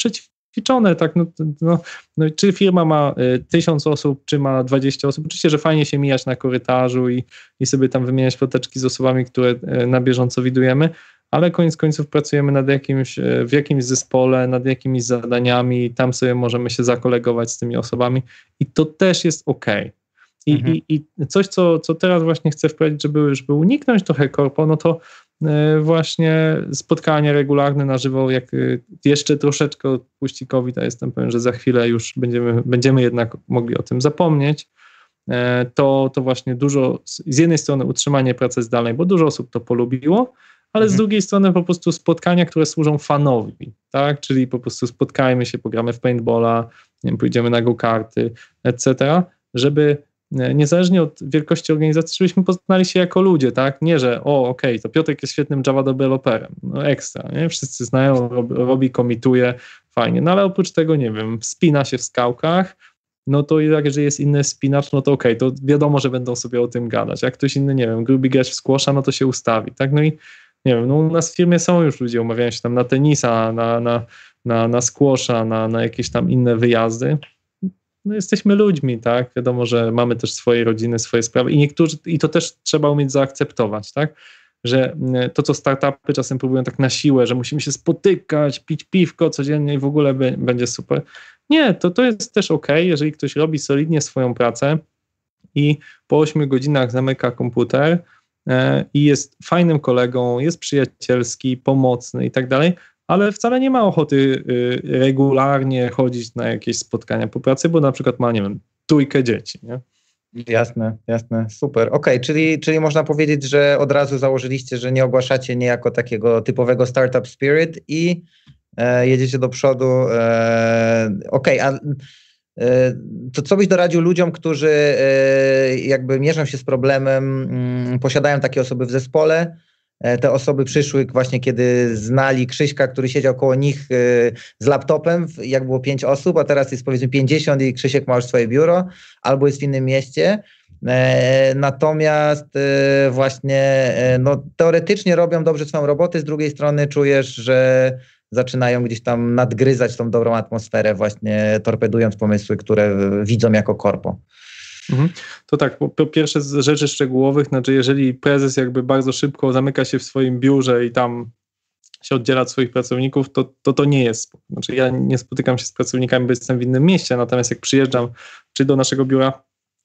ćwiczone, tak, no, no, no, czy firma ma y, tysiąc osób, czy ma 20 osób, oczywiście, że fajnie się mijać na korytarzu i, i sobie tam wymieniać ploteczki z osobami, które y, na bieżąco widujemy, ale koniec końców pracujemy nad jakimś, y, w jakimś zespole, nad jakimiś zadaniami, tam sobie możemy się zakolegować z tymi osobami i to też jest ok. I, mhm. i, i coś, co, co teraz właśnie chcę wprowadzić, żeby, żeby uniknąć trochę korpo, no to właśnie spotkania regularne na żywo, jak e, jeszcze troszeczkę odpuści COVID, a jestem pewien, że za chwilę już będziemy, będziemy jednak mogli o tym zapomnieć, e, to, to właśnie dużo, z jednej strony utrzymanie pracy zdalnej, bo dużo osób to polubiło, ale mhm. z drugiej strony po prostu spotkania, które służą fanowi, tak, czyli po prostu spotkajmy się, pogramy w paintballa, nie wiem, pójdziemy na go-karty, etc., żeby niezależnie od wielkości organizacji, żebyśmy poznali się jako ludzie, tak? Nie, że o, okej, okay, to Piotrek jest świetnym Java developerem, no ekstra, nie? Wszyscy znają, robi, komituje, fajnie, no ale oprócz tego, nie wiem, wspina się w skałkach, no to jak jeżeli jest inny spinacz, no to okej, okay, to wiadomo, że będą sobie o tym gadać. Jak ktoś inny, nie wiem, grubi grać w squasha, no to się ustawi, tak? No i nie wiem, no u nas w firmie są już ludzie, umawiają się tam na tenisa, na, na, na, na squasha, na, na jakieś tam inne wyjazdy no jesteśmy ludźmi, tak? Wiadomo, że mamy też swoje rodziny, swoje sprawy i niektórzy, i to też trzeba umieć zaakceptować, tak? Że mm, to, co startupy czasem próbują tak na siłę, że musimy się spotykać, pić piwko codziennie i w ogóle będzie super. Nie, to, to jest też ok, jeżeli ktoś robi solidnie swoją pracę i po 8 godzinach zamyka komputer e, i jest fajnym kolegą, jest przyjacielski, pomocny i tak dalej, ale wcale nie ma ochoty y, regularnie chodzić na jakieś spotkania po pracy, bo na przykład ma, nie wiem, trójkę dzieci, nie? Jasne, jasne, super. Okej, okay, czyli, czyli można powiedzieć, że od razu założyliście, że nie ogłaszacie niejako takiego typowego startup spirit i e, jedziecie do przodu. E, Okej, okay, a e, to co byś doradził ludziom, którzy e, jakby mierzą się z problemem, mm, posiadają takie osoby w zespole, te osoby przyszły właśnie, kiedy znali Krzyśka, który siedział koło nich e, z laptopem, jak było pięć osób, a teraz jest powiedzmy 50 i Krzysiek ma już swoje biuro, albo jest w innym mieście. E, natomiast właśnie no, teoretycznie robią dobrze swoją robotę, z drugiej strony czujesz, że zaczynają gdzieś tam nadgryzać tą dobrą atmosferę, właśnie torpedując pomysły, które widzą jako korpo. Mhm. To tak, po, po, pierwsze z rzeczy szczegółowych, znaczy jeżeli prezes jakby bardzo szybko zamyka się w swoim biurze i tam się oddziela od swoich pracowników, to, to to nie jest. Znaczy ja nie spotykam się z pracownikami, bo jestem w innym mieście, natomiast jak przyjeżdżam czy do naszego biura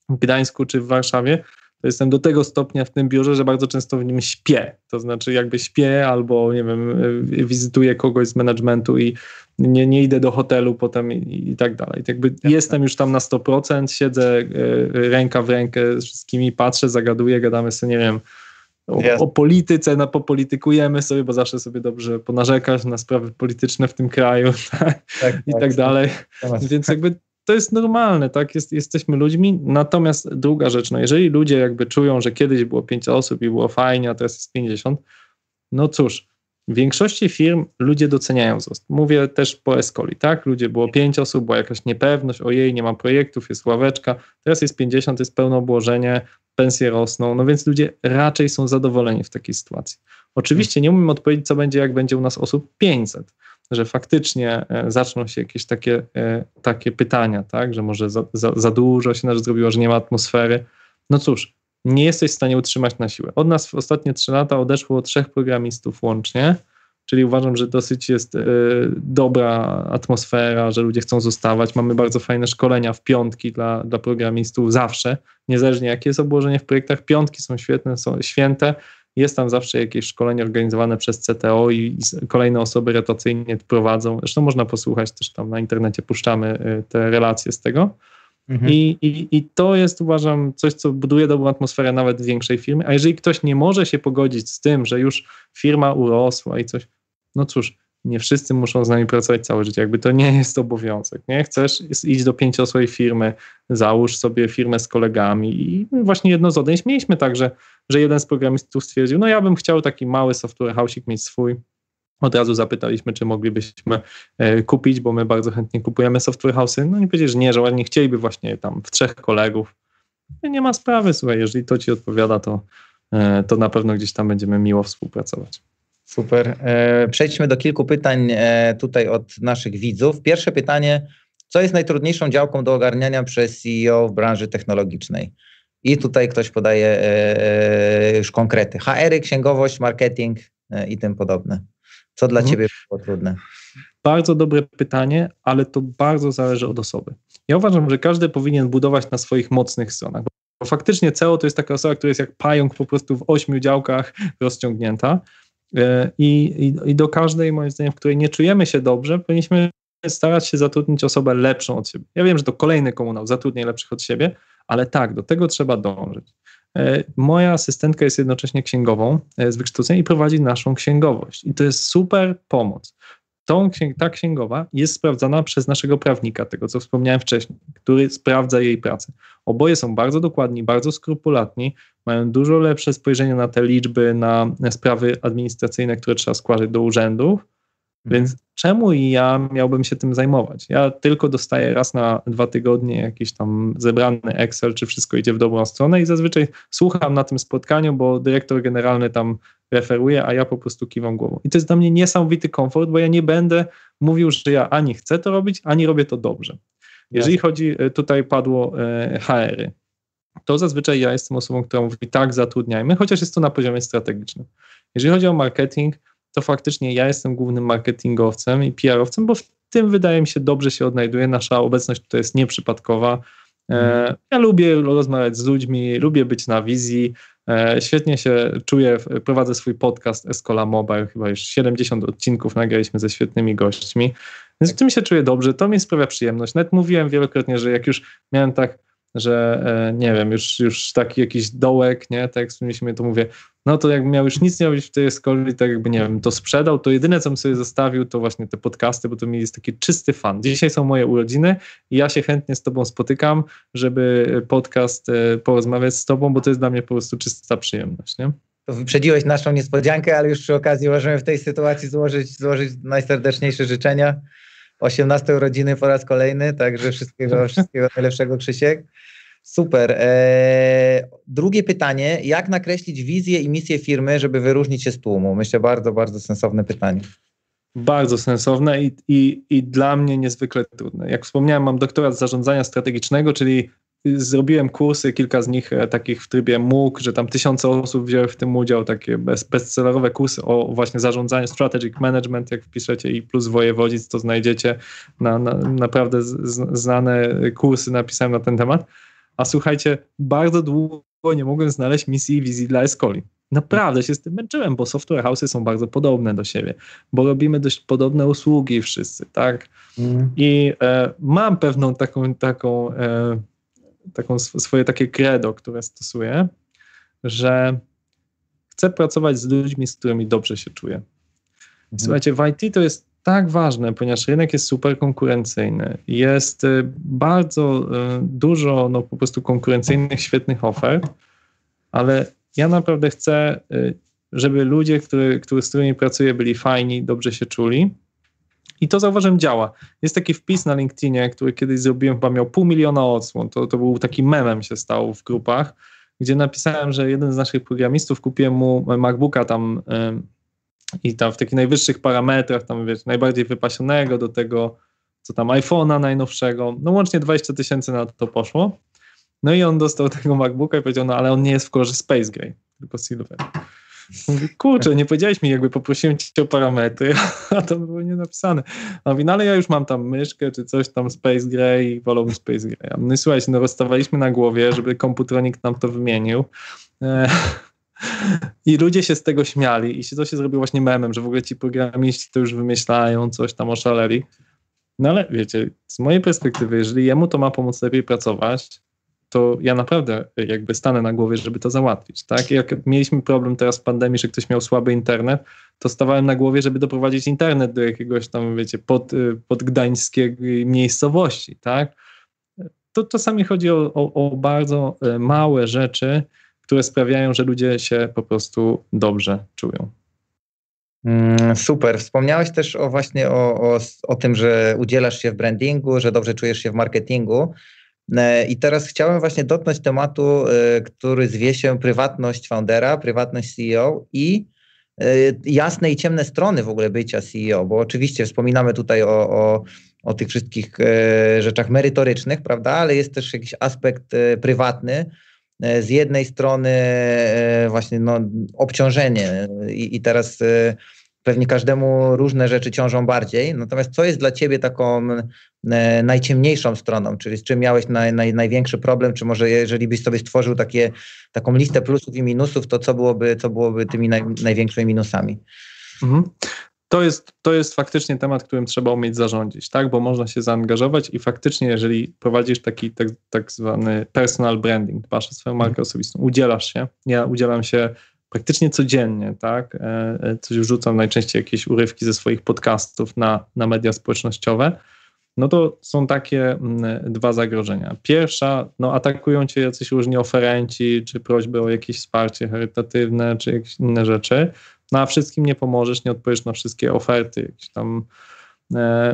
w Gdańsku, czy w Warszawie, to jestem do tego stopnia w tym biurze, że bardzo często w nim śpię. To znaczy jakby śpię albo, nie wiem, wizytuję kogoś z managementu i nie, nie idę do hotelu potem i, i tak dalej. Jakby jestem już tam na 100%, siedzę e, ręka w rękę z wszystkimi, patrzę, zagaduję, gadamy sobie, nie wiem, o, o, polityce, no, popolitykujemy sobie, bo zawsze sobie dobrze ponarzekać na sprawy polityczne w tym kraju tak? Tak, i tak, tak dalej. Więc jakby to jest normalne, tak? Jest, jesteśmy ludźmi. Natomiast druga rzecz, no jeżeli ludzie jakby czują, że kiedyś było 5 osób i było fajnie, a teraz jest 50, no cóż, w większości firm ludzie doceniają wzrost. Mówię też po Escoli, tak? Ludzie było 5 osób, była jakaś niepewność, ojej, nie ma projektów, jest ławeczka, teraz jest 50, jest pełne obłożenie, pensje rosną, no więc ludzie raczej są zadowoleni w takiej sytuacji. Oczywiście nie umiem odpowiedzieć, co będzie, jak będzie u nas osób 500, że faktycznie e, zaczną się jakieś takie, e, takie pytania, tak, że może za, za, za dużo się nas zrobiło, że nie ma atmosfery. No cóż, nie jesteś w stanie utrzymać na siłę. Od nas w ostatnie trzy lata odeszło trzech programistów łącznie, czyli uważam, że dosyć jest y, dobra atmosfera, że ludzie chcą zostawać. Mamy bardzo fajne szkolenia w piątki dla, dla programistów zawsze, niezależnie jakie jest obłożenie w projektach. Piątki są świetne, są święte jest tam zawsze jakieś szkolenie organizowane przez CTO i, i kolejne osoby rotacyjnie prowadzą. Zresztą można posłuchać też tam na internecie, puszczamy y, te relacje z tego. Mhm. I, i, I to jest, uważam, coś, co buduje dobrą atmosferę nawet większej firmy. A jeżeli ktoś nie może się pogodzić z tym, że już firma urosła i coś, no cóż, nie wszyscy muszą z nami pracować całe życie. Jakby to nie jest obowiązek. Nie chcesz iść do pięciosłej firmy, załóż sobie firmę z kolegami. I właśnie jedno z odejść mieliśmy tak, że, że jeden z programistów stwierdził, no ja bym chciał taki mały software house'ik mieć swój. Od razu zapytaliśmy, czy moglibyśmy e, kupić, bo my bardzo chętnie kupujemy software house'y. No nie powiedzieli, że nie, że ładnie chcieliby właśnie tam w trzech kolegów. Nie ma sprawy, słuchaj, jeżeli to ci odpowiada, to, e, to na pewno gdzieś tam będziemy miło współpracować. Super. E, przejdźmy do kilku pytań tutaj od naszych widzów. Pierwsze pytanie, co jest najtrudniejszą działką do ogarniania przez CEO w branży technologicznej? I tutaj ktoś podaje e, już konkrety. HR, księgowość, marketing i tym podobne. Co dla mhm. Ciebie było trudne? Bardzo dobre pytanie, ale to bardzo zależy od osoby. Ja uważam, że każdy powinien budować na swoich mocnych stronach. Bo faktycznie CEO to jest taka osoba, która jest jak pająk po prostu w ośmiu działkach rozciągnięta. E, I, i, I, do każdej, moim zdaniem, w której nie czujemy się dobrze, powinniśmy starać się zatrudnić osobę lepszą od siebie. Ja wiem, że to kolejny komunał, zatrudniaj lepszych od siebie, ale tak, do tego trzeba dążyć. E, moja asystentka jest jednocześnie księgową e, z wykształcenia i prowadzi naszą księgowość. I to jest super pomoc tą, ta księgowa jest sprawdzana przez naszego prawnika, tego co wspomniałem wcześniej, który sprawdza jej pracę. Oboje są bardzo dokładni, bardzo skrupulatni, mają dużo lepsze spojrzenie na te liczby, na sprawy administracyjne, które trzeba składać do urzędów. Mhm. Więc czemu ja miałbym się tym zajmować? Ja tylko dostaję raz na dwa tygodnie jakiś tam zebrany Excel, czy wszystko idzie w dobrą stronę i zazwyczaj słucham na tym spotkaniu, bo dyrektor generalny tam referuje, a ja po prostu kiwam głową. I to jest dla mnie niesamowity komfort, bo ja nie będę mówił, że ja ani chcę to robić, ani robię to dobrze. Jeżeli chodzi, e, tutaj padło e, HR-y, to zazwyczaj ja jestem osobą, która mówi tak, zatrudniajmy, chociaż jest to na poziomie strategicznym. Jeżeli chodzi o marketing, to faktycznie ja jestem głównym marketingowcem i PR-owcem, bo w tym wydaje mi się dobrze się odnajduje. Nasza obecność tutaj jest nieprzypadkowa. E, mhm. Ja lubię rozmawiać z ludźmi, lubię być na wizji, E, świetnie się czuję, prowadzę swój podcast Escola Mobile, chyba już 70 odcinków nagraliśmy ze świetnymi gośćmi, więc w tym się czuję dobrze, to mi sprawia przyjemność. Nawet mówiłem wielokrotnie, że jak już miałem tak że e, nie wiem, już, już taki jakiś dołek, nie, tak jak wspomnieliśmy, to mówię, no to jakbym miał już nic nie robić w tej skoli, tak jakby, nie wiem, to sprzedał, to jedyne, co bym sobie zostawił, to właśnie te podcasty, bo to mi jest taki czysty fan. Dzisiaj są moje urodziny i ja się chętnie z tobą spotykam, żeby podcast e, porozmawiać z tobą, bo to jest dla mnie po prostu czysta przyjemność, nie? To wyprzedziłeś naszą niespodziankę, ale już przy okazji możemy w tej sytuacji złożyć, złożyć najserdeczniejsze życzenia. 18 urodziny po raz kolejny, także wszystkiego, wszystkiego najlepszego Krzysiek. Super. Eee, drugie pytanie. Jak nakreślić wizję i misję firmy, żeby wyróżnić się z tłumu? Myślę, bardzo, bardzo sensowne pytanie. Bardzo sensowne i, i, i dla mnie niezwykle trudne. Jak wspomniałem, mam doktorat zarządzania strategicznego, czyli zrobiłem kursy, kilka z nich e, takich w trybie MOOC, że tam tysiące osób wzięły w tym udział, takie bez, bestsellerowe kursy o właśnie zarządzaniu, strategic management, jak wpiszecie i plus wojewodzic, to znajdziecie na, na, naprawdę znane kursy napisałem na ten temat. A słuchajcie, bardzo długo nie mogłem znaleźć misji i wizji dla Escoli. Naprawdę się z tym męczyłem, bo software house'y są bardzo podobne do siebie, bo robimy dość podobne usługi wszyscy, tak? Mm. I e, mam pewną taką, taką e, taką swoje takie credo, które stosuję, że chcę pracować z ludźmi, z którymi dobrze się czuję. Mhm. Słuchajcie, w IT to jest tak ważne, ponieważ rynek jest super konkurencyjny. Jest y, bardzo y, dużo no, po prostu konkurencyjnych, świetnych ofert, ale ja naprawdę chcę, y, żeby ludzie, który, który, z którymi pracuję, byli fajni, dobrze się czuli. I to zauważyłem działa. Jest taki wpis na LinkedInie, który kiedyś zrobiłem, chyba miał pół miliona odsłon. To, to był taki memem się stał w grupach, gdzie napisałem, że jeden z naszych programistów kupiłem mu MacBooka tam i tam w takich najwyższych parametrach, tam wiecie, najbardziej wypasionego do tego, co tam iPhone'a najnowszego. No łącznie 20 tysięcy na to poszło. No i on dostał tego MacBooka i powiedział, no ale on nie jest w kolorze Space Gray, tylko Silver. Kurczę, nie powiedziałeś mi, jakby poprosiłem cię o parametry, a to było nie napisane. A mówi, no ale ja już mam tam myszkę, czy coś tam Space Gray i wolałbym Space Gray. No i słuchajcie, no rozstawaliśmy na głowie, żeby komputronik nam to wymienił. E, I ludzie się z tego śmiali i się to się zrobiło właśnie memem, że w ogóle ci programiści to już wymyślają, coś tam oszaleli. No ale wiecie, z mojej perspektywy, jeżeli jemu to ma pomóc lepiej pracować, to ja naprawdę jakby stanę na głowie, żeby to załatwić. Tak? Jak mieliśmy problem teraz w pandemii, że ktoś miał słaby internet, to stawałem na głowie, żeby doprowadzić internet do jakiegoś tam, wiecie, pod, pod gdańskiej miejscowości. Tak? To czasami chodzi o, o, o bardzo e, małe rzeczy, które sprawiają, że ludzie się po prostu dobrze czują. Mm, super. Wspomniałeś też o właśnie o, o, o tym, że udzielasz się w brandingu, że dobrze czujesz się w marketingu. E, I teraz chciałem właśnie dotknąć tematu, e, który zwie się prywatność foundera, prywatność CEO i e, jasne i ciemne strony w ogóle bycia CEO, bo oczywiście wspominamy tutaj o, o, o tych wszystkich rzeczach merytorycznych, prawda, ale jest też jakiś aspekt prywatny, z jednej strony właśnie no, obciążenie i, i teraz pewnie każdemu różne rzeczy ciążą bardziej. Natomiast co jest dla ciebie taką e, najciemniejszą stroną, czyli z czym miałeś naj, naj, największy problem, czy może jeżeli byś sobie stworzył takie, taką listę plusów i minusów, to co byłoby, co byłoby tymi naj, największymi minusami? Mhm. To jest, to jest faktycznie temat, którym trzeba umieć zarządzić, tak? Bo można się zaangażować i faktycznie, jeżeli prowadzisz taki tak, tak zwany personal branding, dbasz o swoją markę mhm. osobistą, udzielasz się. Ja udzielam się praktycznie codziennie, tak? E, e, coś wrzucam najczęściej jakieś urywki ze swoich podcastów na, na media społecznościowe. No to są takie mm, dwa zagrożenia. Pierwsza, no atakują cię jacyś różni oferenci, czy prośby o jakieś wsparcie charytatywne, czy jakieś inne rzeczy. No a wszystkim nie pomożesz, nie odpowiesz na wszystkie oferty, jakieś tam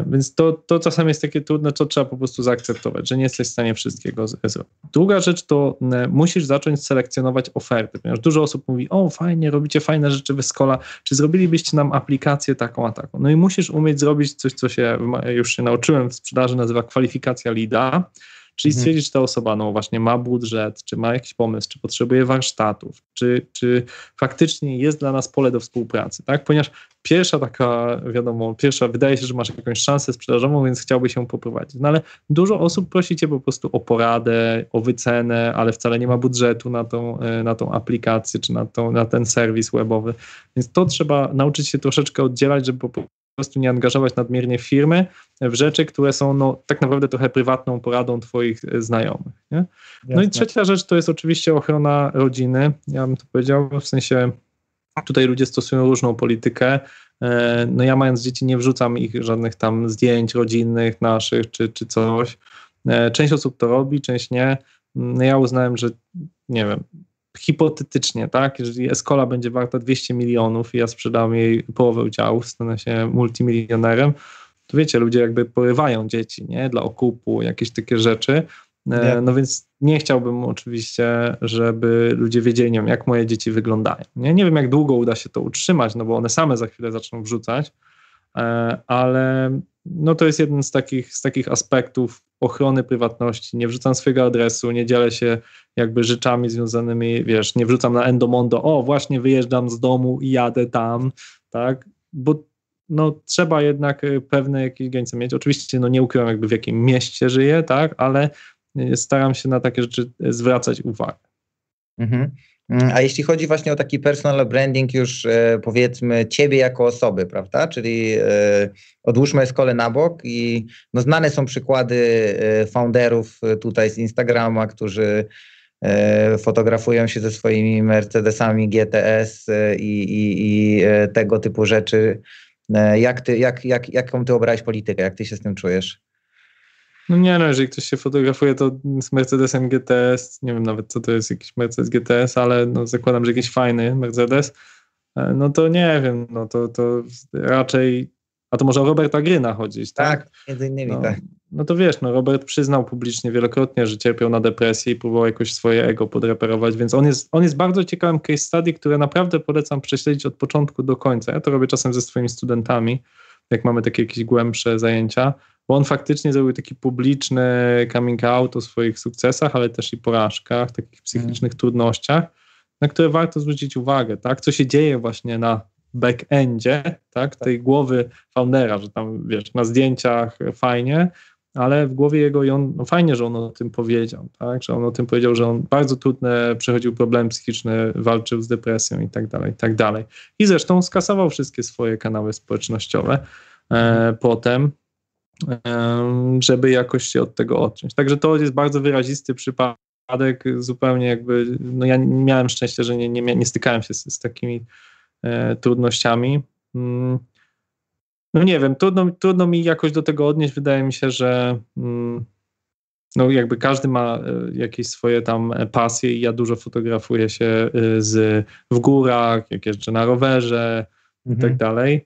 więc to, to czasami jest takie trudne, co trzeba po prostu zaakceptować, że nie jesteś w stanie wszystkiego zrobić. Druga rzecz to e, musisz zacząć selekcjonować oferty, ponieważ dużo osób mówi, o fajnie, robicie fajne rzeczy w Escola, czy zrobilibyście nam aplikację taką a taką? No i musisz umieć zrobić coś, co się już się nauczyłem w sprzedaży, nazywa kwalifikacja lida, Czyli mhm. stwierdzić, czy ta osoba no właśnie ma budżet, czy ma jakiś pomysł, czy potrzebuje warsztatów, czy, czy faktycznie jest dla nas pole do współpracy, tak? Ponieważ pierwsza taka, wiadomo, pierwsza wydaje się, że masz jakąś szansę sprzedażową, więc chciałby się poprowadzić. No ale dużo osób prosi cię po prostu o poradę, o wycenę, ale wcale nie ma budżetu na tą, e, na tą aplikację, czy na, tą, na ten serwis webowy. Więc to trzeba nauczyć się troszeczkę oddzielać, żeby po prostu nie angażować nadmiernie firmy w rzeczy, które są no, tak naprawdę trochę prywatną poradą Twoich e, znajomych. Nie? No i trzecia rzecz to jest oczywiście ochrona rodziny. Ja bym to powiedział, w sensie tutaj ludzie stosują różną politykę. E, no ja mając dzieci nie wrzucam ich żadnych tam zdjęć rodzinnych naszych czy, czy coś. E, część osób to robi, część nie. No ja uznałem, że nie wiem, hipotetycznie, tak, jeżeli Escola będzie warta 200 milionów i ja sprzedam jej połowę udziałów, stanę się multimilionerem, to wiecie, ludzie jakby porywają dzieci, nie, dla okupu, jakieś takie rzeczy, e, no więc nie chciałbym oczywiście, żeby ludzie wiedzieli, nie wiem, jak moje dzieci wyglądają. Nie? nie wiem, jak długo uda się to utrzymać, no bo one same za chwilę zaczną wrzucać, ale no to jest jeden z takich, z takich aspektów ochrony prywatności. Nie wrzucam swojego adresu, nie dzielę się jakby rzeczami związanymi, wiesz, nie wrzucam na Endomondo, o właśnie wyjeżdżam z domu i jadę tam, tak, bo no trzeba jednak e, pewne jakieś granice mieć. Oczywiście no nie ukrywam jakby w jakim mieście żyję, tak, ale e, staram się na takie rzeczy zwracać uwagę. Mhm. Mm, a jeśli chodzi właśnie o taki personal branding już e, powiedzmy ciebie jako osoby, prawda? Czyli e, odłóżmy Eskolę na bok i no, znane są przykłady e, founderów tutaj z Instagrama, którzy fotografują się ze swoimi Mercedesami GTS i, i, i tego typu rzeczy. Jak ty, jak, jak, jaką ty obrałeś politykę? Jak ty się z tym czujesz? No nie no, jeżeli ktoś się fotografuje, to z Mercedesem GTS, nie wiem nawet co to jest jakiś Mercedes GTS, ale no zakładam, że jakiś fajny Mercedes, e, no to nie wiem, no to, to raczej, a to może o Roberta Gryna chodzić, tak? Tak, między innymi, no, tak. No to wiesz, no Robert przyznał publicznie wielokrotnie, że cierpiał na depresję i próbował jakoś swoje ego podreperować, więc on jest, on jest bardzo ciekawym case study, które naprawdę polecam prześledzić od początku do końca. Ja to robię czasem ze swoimi studentami, jak mamy takie jakieś głębsze zajęcia, bo on faktycznie zrobił taki publiczny coming out o swoich sukcesach, ale też i porażkach, takich psychicznych mm. trudnościach, na które warto zwrócić uwagę, tak? Co się dzieje właśnie na backendzie, tak? Tej głowy foundera, że tam, wiesz, na zdjęciach fajnie, ale w głowie jego i on, no fajnie, że on o tym powiedział, tak? Że on o tym powiedział, że on bardzo trudne przechodził problemy psychiczne, walczył z depresją i tak dalej, i tak dalej. I zresztą skasował wszystkie swoje kanały społecznościowe e, potem, żeby jakoś się od tego odciąć. Także to jest bardzo wyrazisty przypadek, zupełnie jakby, no ja miałem szczęście, że nie, nie, nie stykałem się z, z takimi e, trudnościami. Mm. No nie wiem, trudno, trudno mi jakoś do tego odnieść. Wydaje mi się, że mm, no jakby każdy ma e, jakieś swoje tam pasje i ja dużo fotografuję się e, z, w górach, jak jeżdżę na rowerze mhm. i tak mhm. dalej.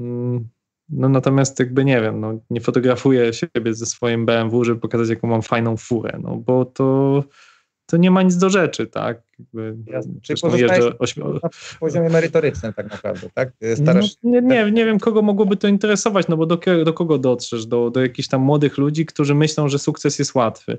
Mm. No natomiast jakby nie wiem, no, nie fotografuję siebie ze swoim BMW, żeby pokazać, jaką mam fajną furę, no bo to, to nie ma nic do rzeczy, tak? Jakby, Czyli jeżdżę ośmi... na poziomie merytorycznym tak naprawdę, tak? Starasz... No, nie, nie, nie wiem, kogo mogłoby to interesować, no bo do, do kogo dotrzesz? Do, do jakichś tam młodych ludzi, którzy myślą, że sukces jest łatwy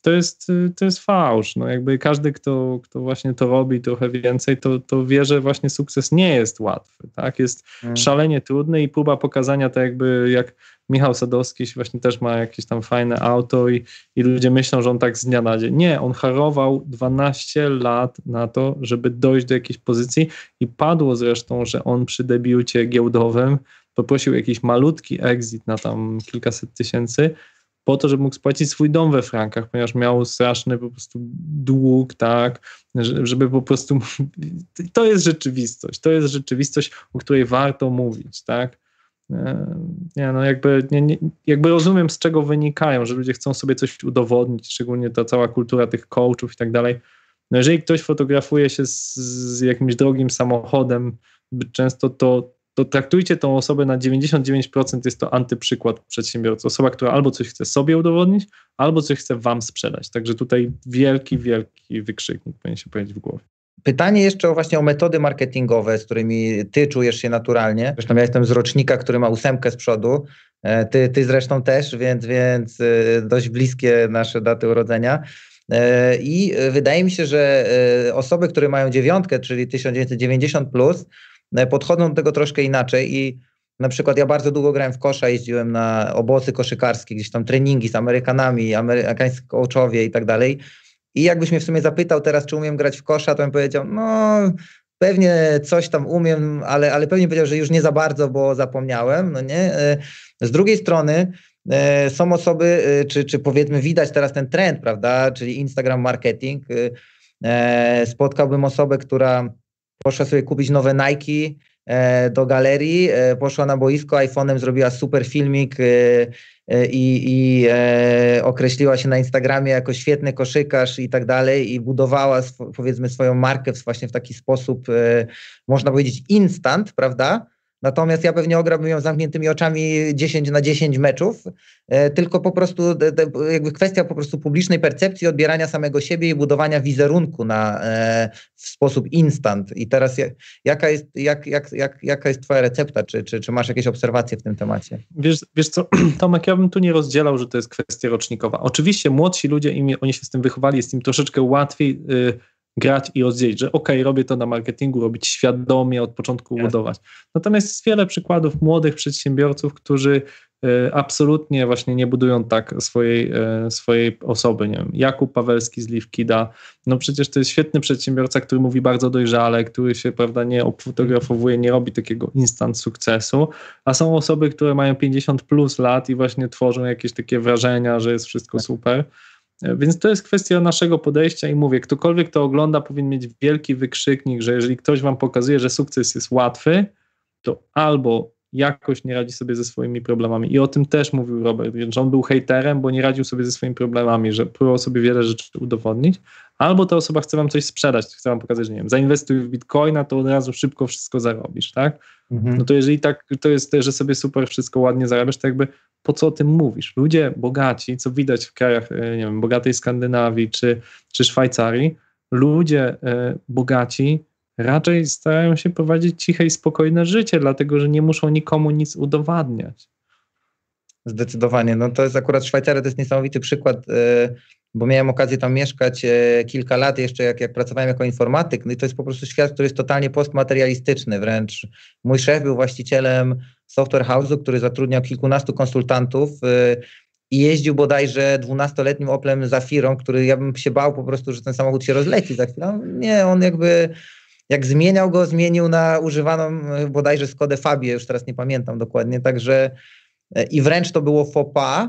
to jest, y, to jest fałsz. No jakby każdy, kto, kto właśnie to robi trochę więcej, to, to wie, że właśnie sukces nie jest łatwy, tak? Jest hmm. szalenie trudny i próba pokazania tak jakby jak Michał Sadowski właśnie też ma jakieś tam fajne auto i, i ludzie myślą, że on tak z dnia na dzień. Nie, on harował 12 lat na to, żeby dojść do jakiejś pozycji i padło zresztą, że on przy debiucie giełdowym poprosił jakiś malutki exit na tam kilkaset tysięcy, po to, żeby mógł spłacić swój dom we frankach, ponieważ miał straszny po prostu dług, tak, żeby po prostu, to jest rzeczywistość, to jest rzeczywistość, o której warto mówić, tak. E, nie, no jakby, nie, nie, jakby rozumiem, z czego wynikają, że ludzie chcą sobie coś udowodnić, szczególnie ta cała kultura tych coachów i tak dalej. No jeżeli ktoś fotografuje się z, z jakimś drogim samochodem, często to, to traktujcie tą osobę na 99% jest to antyprzykład przedsiębiorcy. Osoba, która albo coś chce sobie udowodnić, albo coś chce wam sprzedać. Także tutaj wielki, wielki wykrzyknik powinien się pojawić w głowie. Pytanie jeszcze o właśnie o metody marketingowe, z którymi ty czujesz się naturalnie. Zresztą ja jestem z rocznika, który ma ósemkę z przodu. E, ty, ty zresztą też, więc, więc e, dość bliskie nasze daty urodzenia. E, I wydaje mi się, że osoby, które mają dziewiątkę, czyli 1990 plus, podchodzą do tego troszkę inaczej i na przykład ja bardzo długo grałem w kosza, jeździłem na obozy koszykarskie, gdzieś tam treningi z Amerykanami, amerykańscy coachowie i tak dalej. I jakbyś mnie w sumie zapytał teraz, czy umiem grać w kosza, to bym powiedział, no pewnie coś tam umiem, ale, ale pewnie powiedział, że już nie za bardzo, bo zapomniałem, no nie? E, z drugiej strony e, są osoby, czy, czy powiedzmy widać teraz ten trend, prawda, czyli Instagram marketing. Spotkałbym osobę, która poszła sobie kupić nowe Nike e, do galerii, e, poszła na boisko, iPhone'em zrobiła super filmik e, i, i określiła się na Instagramie jako świetny koszykarz i tak dalej i budowała powiedzmy swoją markę właśnie w taki sposób, można powiedzieć instant, prawda? Natomiast ja pewnie ograłbym ją zamkniętymi oczami 10 na 10 meczów, e, tylko po prostu jakby kwestia po prostu publicznej percepcji, odbierania samego siebie i budowania wizerunku na, e, w sposób instant. I teraz jaka jest, jak, jak, jak, jaka jest twoja recepta? Czy, czy, czy masz jakieś obserwacje w tym temacie? Wiesz, wiesz co, Tomek, ja bym tu nie rozdzielał, że to jest kwestia rocznikowa. Oczywiście młodsi ludzie, im, oni się z tym wychowali, jest im troszeczkę łatwiej y, grać i rozdzielić, że ok, robię to na marketingu, robić świadomie, od początku Jasne. budować. Natomiast jest wiele przykładów młodych przedsiębiorców, którzy e, absolutnie właśnie nie budują tak swojej, e, swojej osoby. Nie wiem, Jakub Pawelski z Liwkida, no przecież to jest świetny przedsiębiorca, który mówi bardzo dojrzale, który się, prawda, nie obfotografowuje, nie robi takiego instant sukcesu, a są osoby, które mają 50 plus lat i właśnie tworzą jakieś takie wrażenia, że jest wszystko tak. super. Więc to jest kwestia naszego podejścia i mówię, ktokolwiek to ogląda powinien mieć wielki wykrzyknik, że jeżeli ktoś wam pokazuje, że sukces jest łatwy, to albo jakoś nie radzi sobie ze swoimi problemami. I o tym też mówił Robert, że on był hejterem, bo nie radził sobie ze swoimi problemami, że próbował sobie wiele rzeczy udowodnić, albo ta osoba chce wam coś sprzedać, chce wam pokazać, że nie wiem, zainwestuj w bitcoina, to od razu szybko wszystko zarobisz, tak? Mhm. No to jeżeli tak, to jest, że sobie super wszystko ładnie zarabiasz, to jakby po co o tym mówisz? Ludzie bogaci, co widać w krajach, e, nie wiem, bogatej Skandynawii czy, czy Szwajcarii, ludzie e, bogaci raczej starają się prowadzić ciche i spokojne życie, dlatego że nie muszą nikomu nic udowadniać. Zdecydowanie. No to jest akurat Szwajcaria, to jest niesamowity przykład, e, bo miałem okazję tam mieszkać kilka lat jeszcze, jak, jak pracowałem jako informatyk. No i to jest po prostu świat, który jest totalnie postmaterialistyczny. Wręcz mój szef był właścicielem software house'u, który zatrudniał kilkunastu konsultantów y, i jeździł bodajże dwunastoletnim Oplem Zafirą, który ja bym się bał po prostu, że ten samochód się rozleci za chwilę. Nie, on jakby jak zmieniał go, zmienił na używaną y, bodajże Skodę Fabię, już teraz nie pamiętam dokładnie, także i wręcz to było faux pas,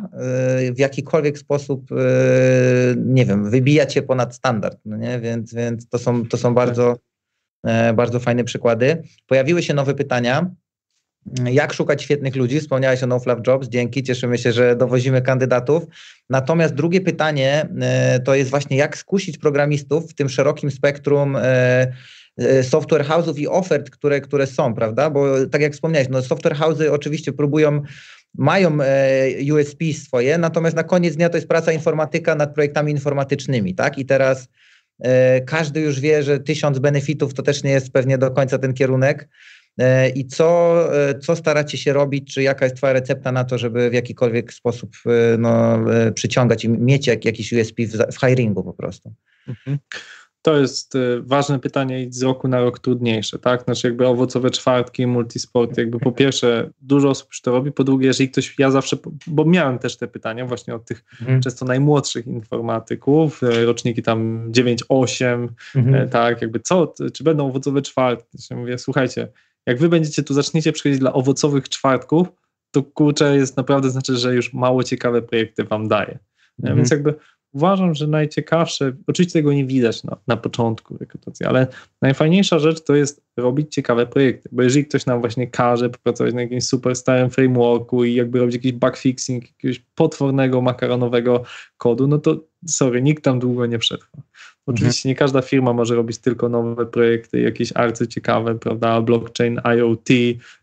w jakikolwiek sposób, nie wiem, wybijać się ponad standard, no nie? Więc, więc to są, to są bardzo, bardzo fajne przykłady. Pojawiły się nowe pytania. Jak szukać świetnych ludzi? Wspomniałeś o No Fluff Jobs, dzięki, cieszymy się, że dowozimy kandydatów. Natomiast drugie pytanie to jest właśnie, jak skusić programistów w tym szerokim spektrum software house'ów i ofert, które, które są, prawda? Bo tak jak wspomniałeś, no software house'y oczywiście próbują mają e, USP swoje, natomiast na koniec dnia to jest praca informatyka nad projektami informatycznymi, tak? I teraz e, każdy już wie, że tysiąc benefitów to też nie jest pewnie do końca ten kierunek. E, I co, co staracie się robić, czy jaka jest Twoja recepta na to, żeby w jakikolwiek sposób no, przyciągać i mieć jak, jakiś USP w, w hiringu po prostu? Mhm to jest y, ważne pytanie i z roku na rok trudniejsze, tak? Znaczy jakby owocowe czwartki, multisport, jakby po pierwsze dużo osób już to robi, po drugie, jeżeli ktoś, ja zawsze, bo miałem też te pytania właśnie od tych mhm. często najmłodszych informatyków, e, roczniki tam 9-8, mhm. E, tak, jakby co, czy będą owocowe czwartki? Mówię, słuchajcie, jak wy będziecie tu, zaczniecie przychodzić dla owocowych czwartków, to kurczę jest naprawdę znaczy, że już mało ciekawe projekty wam daje. Mhm. Więc jakby uważam, że najciekawsze, oczywiście tego nie widać na, na początku rekrutacji, ale najfajniejsza rzecz to jest robić ciekawe projekty, bo jeżeli ktoś nam właśnie każe pracować na jakimś super starym frameworku i jakby robić jakiś bugfixing jakiegoś potwornego makaronowego kodu, no to sorry, nikt tam długo nie przetrwa. Oczywiście nie każda firma może robić tylko nowe projekty, jakieś arcy ciekawe, prawda, blockchain, IoT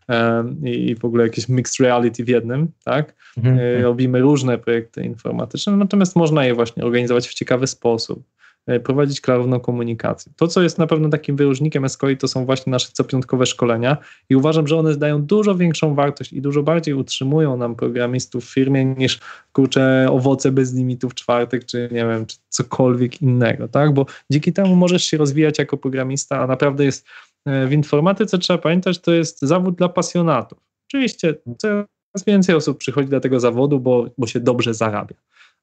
um, i w ogóle jakieś mixed reality w jednym, tak? Mhm. E, robimy różne projekty informatyczne, natomiast można je właśnie organizować w ciekawy sposób. E, prowadzić klarowną komunikację. To, co jest na pewno takim wyróżnikiem SKOI, to są właśnie nasze copiątkowe szkolenia i uważam, że one dają dużo większą wartość i dużo bardziej utrzymują nam programistów w firmie niż kurcze owoce bez limitów czwartek, czy nie wiem, czy cokolwiek innego, tak? Bo dzięki temu możesz się rozwijać jako programista, a naprawdę jest e, w informatyce trzeba pamiętać, to jest zawód dla pasjonatów. Oczywiście coraz więcej osób przychodzi do tego zawodu, bo, bo się dobrze zarabia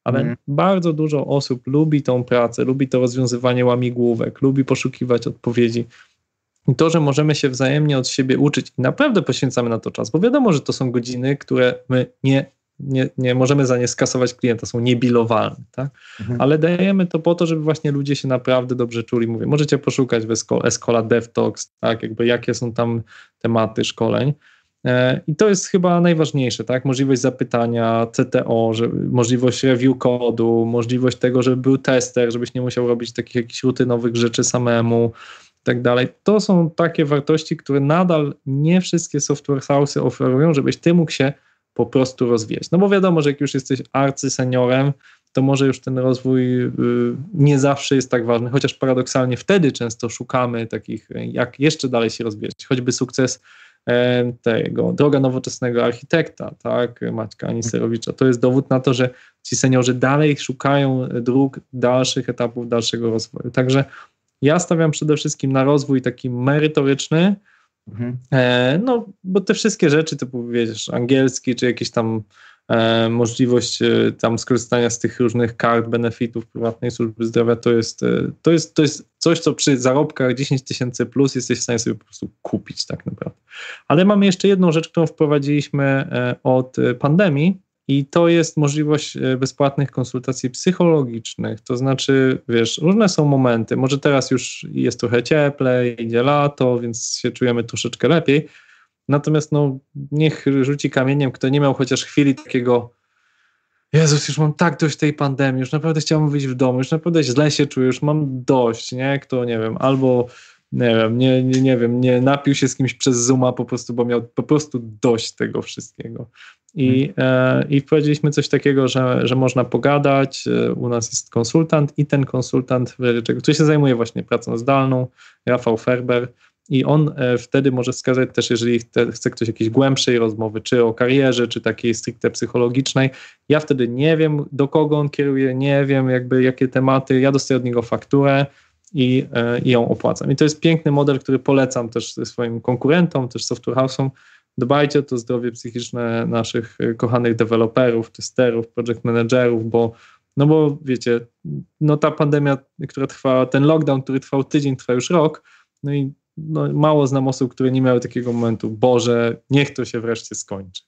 ale mm. bardzo dużo osób lubi tą pracę, lubi to rozwiązywanie łamigłówek, lubi poszukiwać odpowiedzi. I to, że możemy się wzajemnie od siebie uczyć i naprawdę poświęcamy na to czas, bo wiadomo, że to są godziny, które my nie, nie, nie możemy za nie skasować klienta, są niebilowalne, tak? Mhm. ale dajemy to po to, żeby właśnie ludzie się naprawdę dobrze czuli. Mówię, możecie poszukać w Escola DevTalks, tak, jakby jakie są tam tematy szkoleń. E, I to jest chyba najważniejsze, tak? Możliwość zapytania CTO, że, możliwość review kodu, możliwość tego, żeby był tester, żebyś nie musiał robić takich jakichś rutynowych rzeczy samemu i tak dalej. To są takie wartości, które nadal nie wszystkie software house'y oferują, żebyś ty mógł się po prostu rozwijać. No bo wiadomo, że jak już jesteś arcyseniorem, to może już ten rozwój y, nie zawsze jest tak ważny, chociaż paradoksalnie wtedy często szukamy takich, jak jeszcze dalej się rozwijać. Choćby sukces tego droga nowoczesnego architekta, tak, Maćka Aniserowicza. To jest dowód na to, że ci seniorzy dalej szukają dróg dalszych etapów dalszego rozwoju. Także ja stawiam przede wszystkim na rozwój taki merytoryczny, mhm. e, no bo te wszystkie rzeczy typu, wiesz, angielski, czy jakieś tam E, możliwość e, tam skorzystania z tych różnych kart, benefitów prywatnej służby zdrowia, to jest, e, to jest, to jest coś, co przy zarobkach 10 tysięcy plus jesteś w stanie sobie po prostu kupić tak naprawdę. Ale mamy jeszcze jedną rzecz, którą wprowadziliśmy od pandemii, i to jest możliwość bezpłatnych konsultacji psychologicznych. To znaczy, wiesz, różne są momenty. Może teraz już jest trochę cieplej, idzie lato, więc się czujemy troszeczkę lepiej, Natomiast no, niech rzuci kamieniem, kto nie miał chociaż chwili takiego Jezus, już mam tak dość tej pandemii, już naprawdę chciałbym wyjść w domu, już naprawdę źle się czuję, już mam dość, nie? Kto, nie wiem, albo nie wiem, nie, nie, nie wiem, nie napił się z kimś przez Zooma po prostu, bo miał po prostu dość tego wszystkiego. I, hmm. e, i wprowadziliśmy coś takiego, że, że można pogadać, e, u nas jest konsultant i ten konsultant, który się zajmuje właśnie pracą zdalną, Rafał Ferber, i on e, wtedy może wskazać też, jeżeli chce ktoś jakiejś głębszej rozmowy, czy o karierze, czy takiej stricte psychologicznej. Ja wtedy nie wiem, do kogo on kieruje, nie wiem, jakby jakie tematy. Ja dostaję od niego fakturę i, e, i ją opłacam. I to jest piękny model, który polecam też swoim konkurentom, też software house'om. Dbajcie o to zdrowie psychiczne naszych e, kochanych deweloperów, testerów, project managerów, bo no bo wiecie, no ta pandemia, która trwa, ten lockdown, który trwał tydzień, trwa już rok, no i no, mało znam osób, które nie miały takiego momentu, Boże, niech to się wreszcie skończy.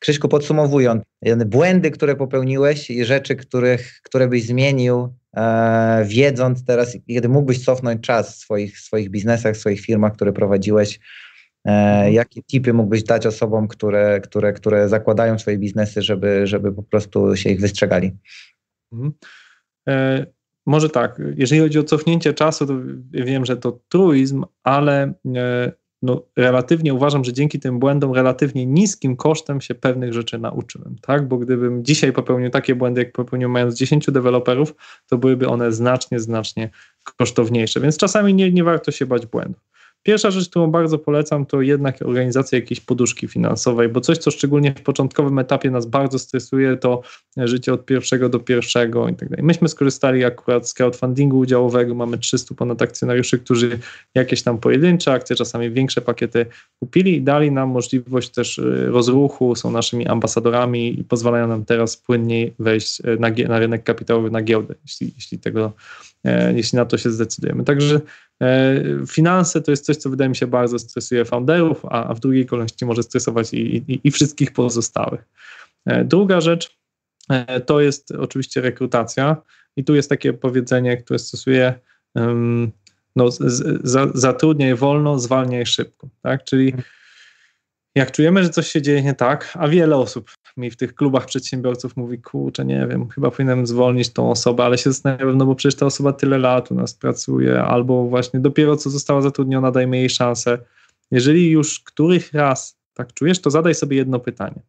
Krzyśku, podsumowując, błędy, które popełniłeś i rzeczy, których, które byś zmienił, e, wiedząc teraz, kiedy mógłbyś cofnąć czas w swoich, swoich biznesach, w swoich firmach, które prowadziłeś, e, jakie tipy mógłbyś dać osobom, które, które, które zakładają swoje biznesy, żeby, żeby po prostu się ich wystrzegali? Mhm. E, może tak, jeżeli chodzi o cofnięcie czasu, to wiem, że to truizm, ale e, no, relatywnie uważam, że dzięki tym błędom relatywnie niskim kosztem się pewnych rzeczy nauczyłem, tak? Bo gdybym dzisiaj popełnił takie błędy, jak popełnił mając 10 deweloperów, to byłyby one znacznie, znacznie kosztowniejsze. Więc czasami nie, nie warto się bać błędów. Pierwsza rzecz, którą bardzo polecam, to jednak organizacja jakiejś poduszki finansowej, bo coś, co szczególnie w początkowym etapie nas bardzo stresuje, to życie od pierwszego do pierwszego i tak dalej. Myśmy skorzystali akurat z crowdfundingu udziałowego, mamy 300 ponad akcjonariuszy, którzy jakieś tam pojedyncze akcje, czasami większe pakiety kupili i dali nam możliwość też y, rozruchu, są naszymi ambasadorami i pozwalają nam teraz płynniej wejść y, na, na rynek kapitałowy, na giełdę, jeśli, jeśli tego E, jeśli na to się zdecydujemy. Także finanse to jest coś, co wydaje mi się bardzo stresuje founderów, a w drugiej kolejności może stresować i, i, i wszystkich pozostałych. E, druga rzecz to jest oczywiście rekrutacja i tu jest takie powiedzenie, które stosuje no, zatrudniaj wolno, zwalniaj szybko, tak? Czyli mhm. Jak czujemy, że coś się dzieje nie tak, a wiele osób mi w tych klubach przedsiębiorców mówi, kurczę, nie wiem, chyba powinienem zwolnić tą osobę, ale się zastanawiam, no bo przecież ta osoba tyle lat u nas pracuje, albo właśnie dopiero co została zatrudniona, dajmy jej szansę. Jeżeli już których raz tak czujesz, to zadaj sobie jedno pytanie.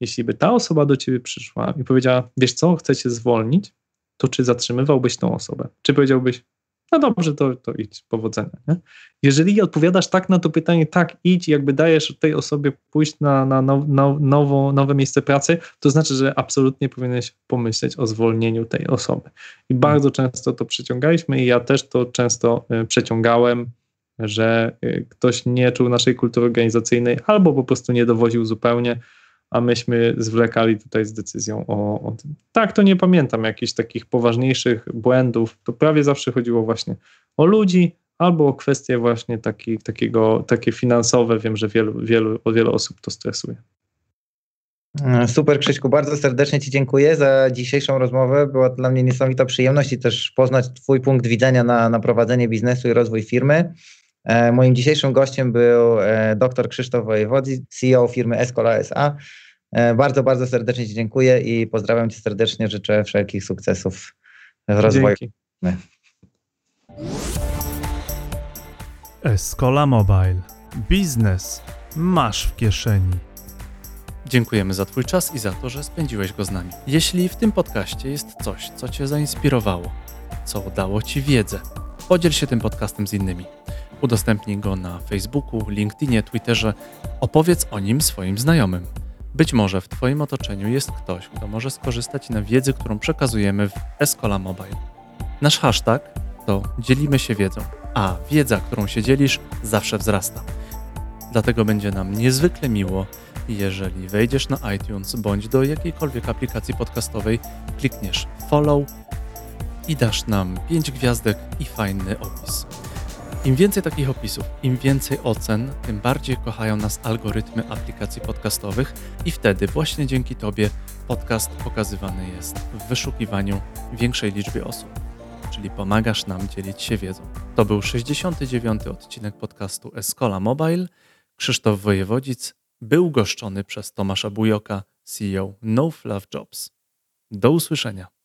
Jeśli by ta osoba do ciebie przyszła i powiedziała, wiesz co, chcę cię zwolnić, to czy zatrzymywałbyś tą osobę? Czy powiedziałbyś, no dobrze, to, to idź, powodzenia. Nie? Jeżeli odpowiadasz tak na to pytanie, tak, idź, jakby dajesz tej osobie pójść na, na now, now, nowo, nowe miejsce pracy, to znaczy, że absolutnie powinieneś pomyśleć o zwolnieniu tej osoby. I bardzo często to przeciągaliśmy i ja też to często y, przeciągałem, że y, ktoś nie czuł naszej kultury organizacyjnej albo po prostu nie dowoził zupełnie, a myśmy zwlekali tutaj z decyzją o, o tym. Tak, to nie pamiętam jakichś takich poważniejszych błędów. To prawie zawsze chodziło właśnie o ludzi albo o kwestie właśnie taki, takiego, takie finansowe. Wiem, że wielu, wielu, wielu osób to stresuje. Mm, super Krzyśku, bardzo serdecznie Ci dziękuję za dzisiejszą rozmowę. Była dla mnie niesamowita przyjemność i też poznać Twój punkt widzenia na, na prowadzenie biznesu i rozwój firmy. E, moim dzisiejszym gościem był e, dr Krzysztof Wojewodzi, CEO firmy Escola SA. E, bardzo, bardzo serdecznie Ci dziękuję i pozdrawiam Cię serdecznie. Życzę wszelkich sukcesów w rozwoju. Dzięki. Escola Mobile. Biznes masz w kieszeni. Dziękujemy za Twój czas i za to, że spędziłeś go z nami. Jeśli w tym podcaście jest coś, co Cię zainspirowało, co dało Ci wiedzę, podziel się tym podcastem z innymi. Udostępnij go na Facebooku, LinkedInie, Twitterze. Opowiedz o nim swoim znajomym. Być może w Twoim otoczeniu jest ktoś, kto może skorzystać na wiedzy, którą przekazujemy w Escola Mobile. Nasz hashtag to dzielimy się wiedzą, a wiedza, którą się dzielisz, zawsze wzrasta. Dlatego będzie nam niezwykle miło, jeżeli wejdziesz na iTunes bądź do jakiejkolwiek aplikacji podcastowej, klikniesz follow i dasz nam 5 gwiazdek i fajny opis. Im więcej takich opisów, im więcej ocen, tym bardziej kochają nas algorytmy aplikacji podcastowych i wtedy właśnie dzięki Tobie podcast pokazywany jest w wyszukiwaniu większej liczby osób. Czyli pomagasz nam dzielić się wiedzą. To był 69. odcinek podcastu Escola Mobile. Krzysztof Wojewodzic był goszczony przez Tomasza Bujoka, CEO No Fluff Jobs. Do usłyszenia.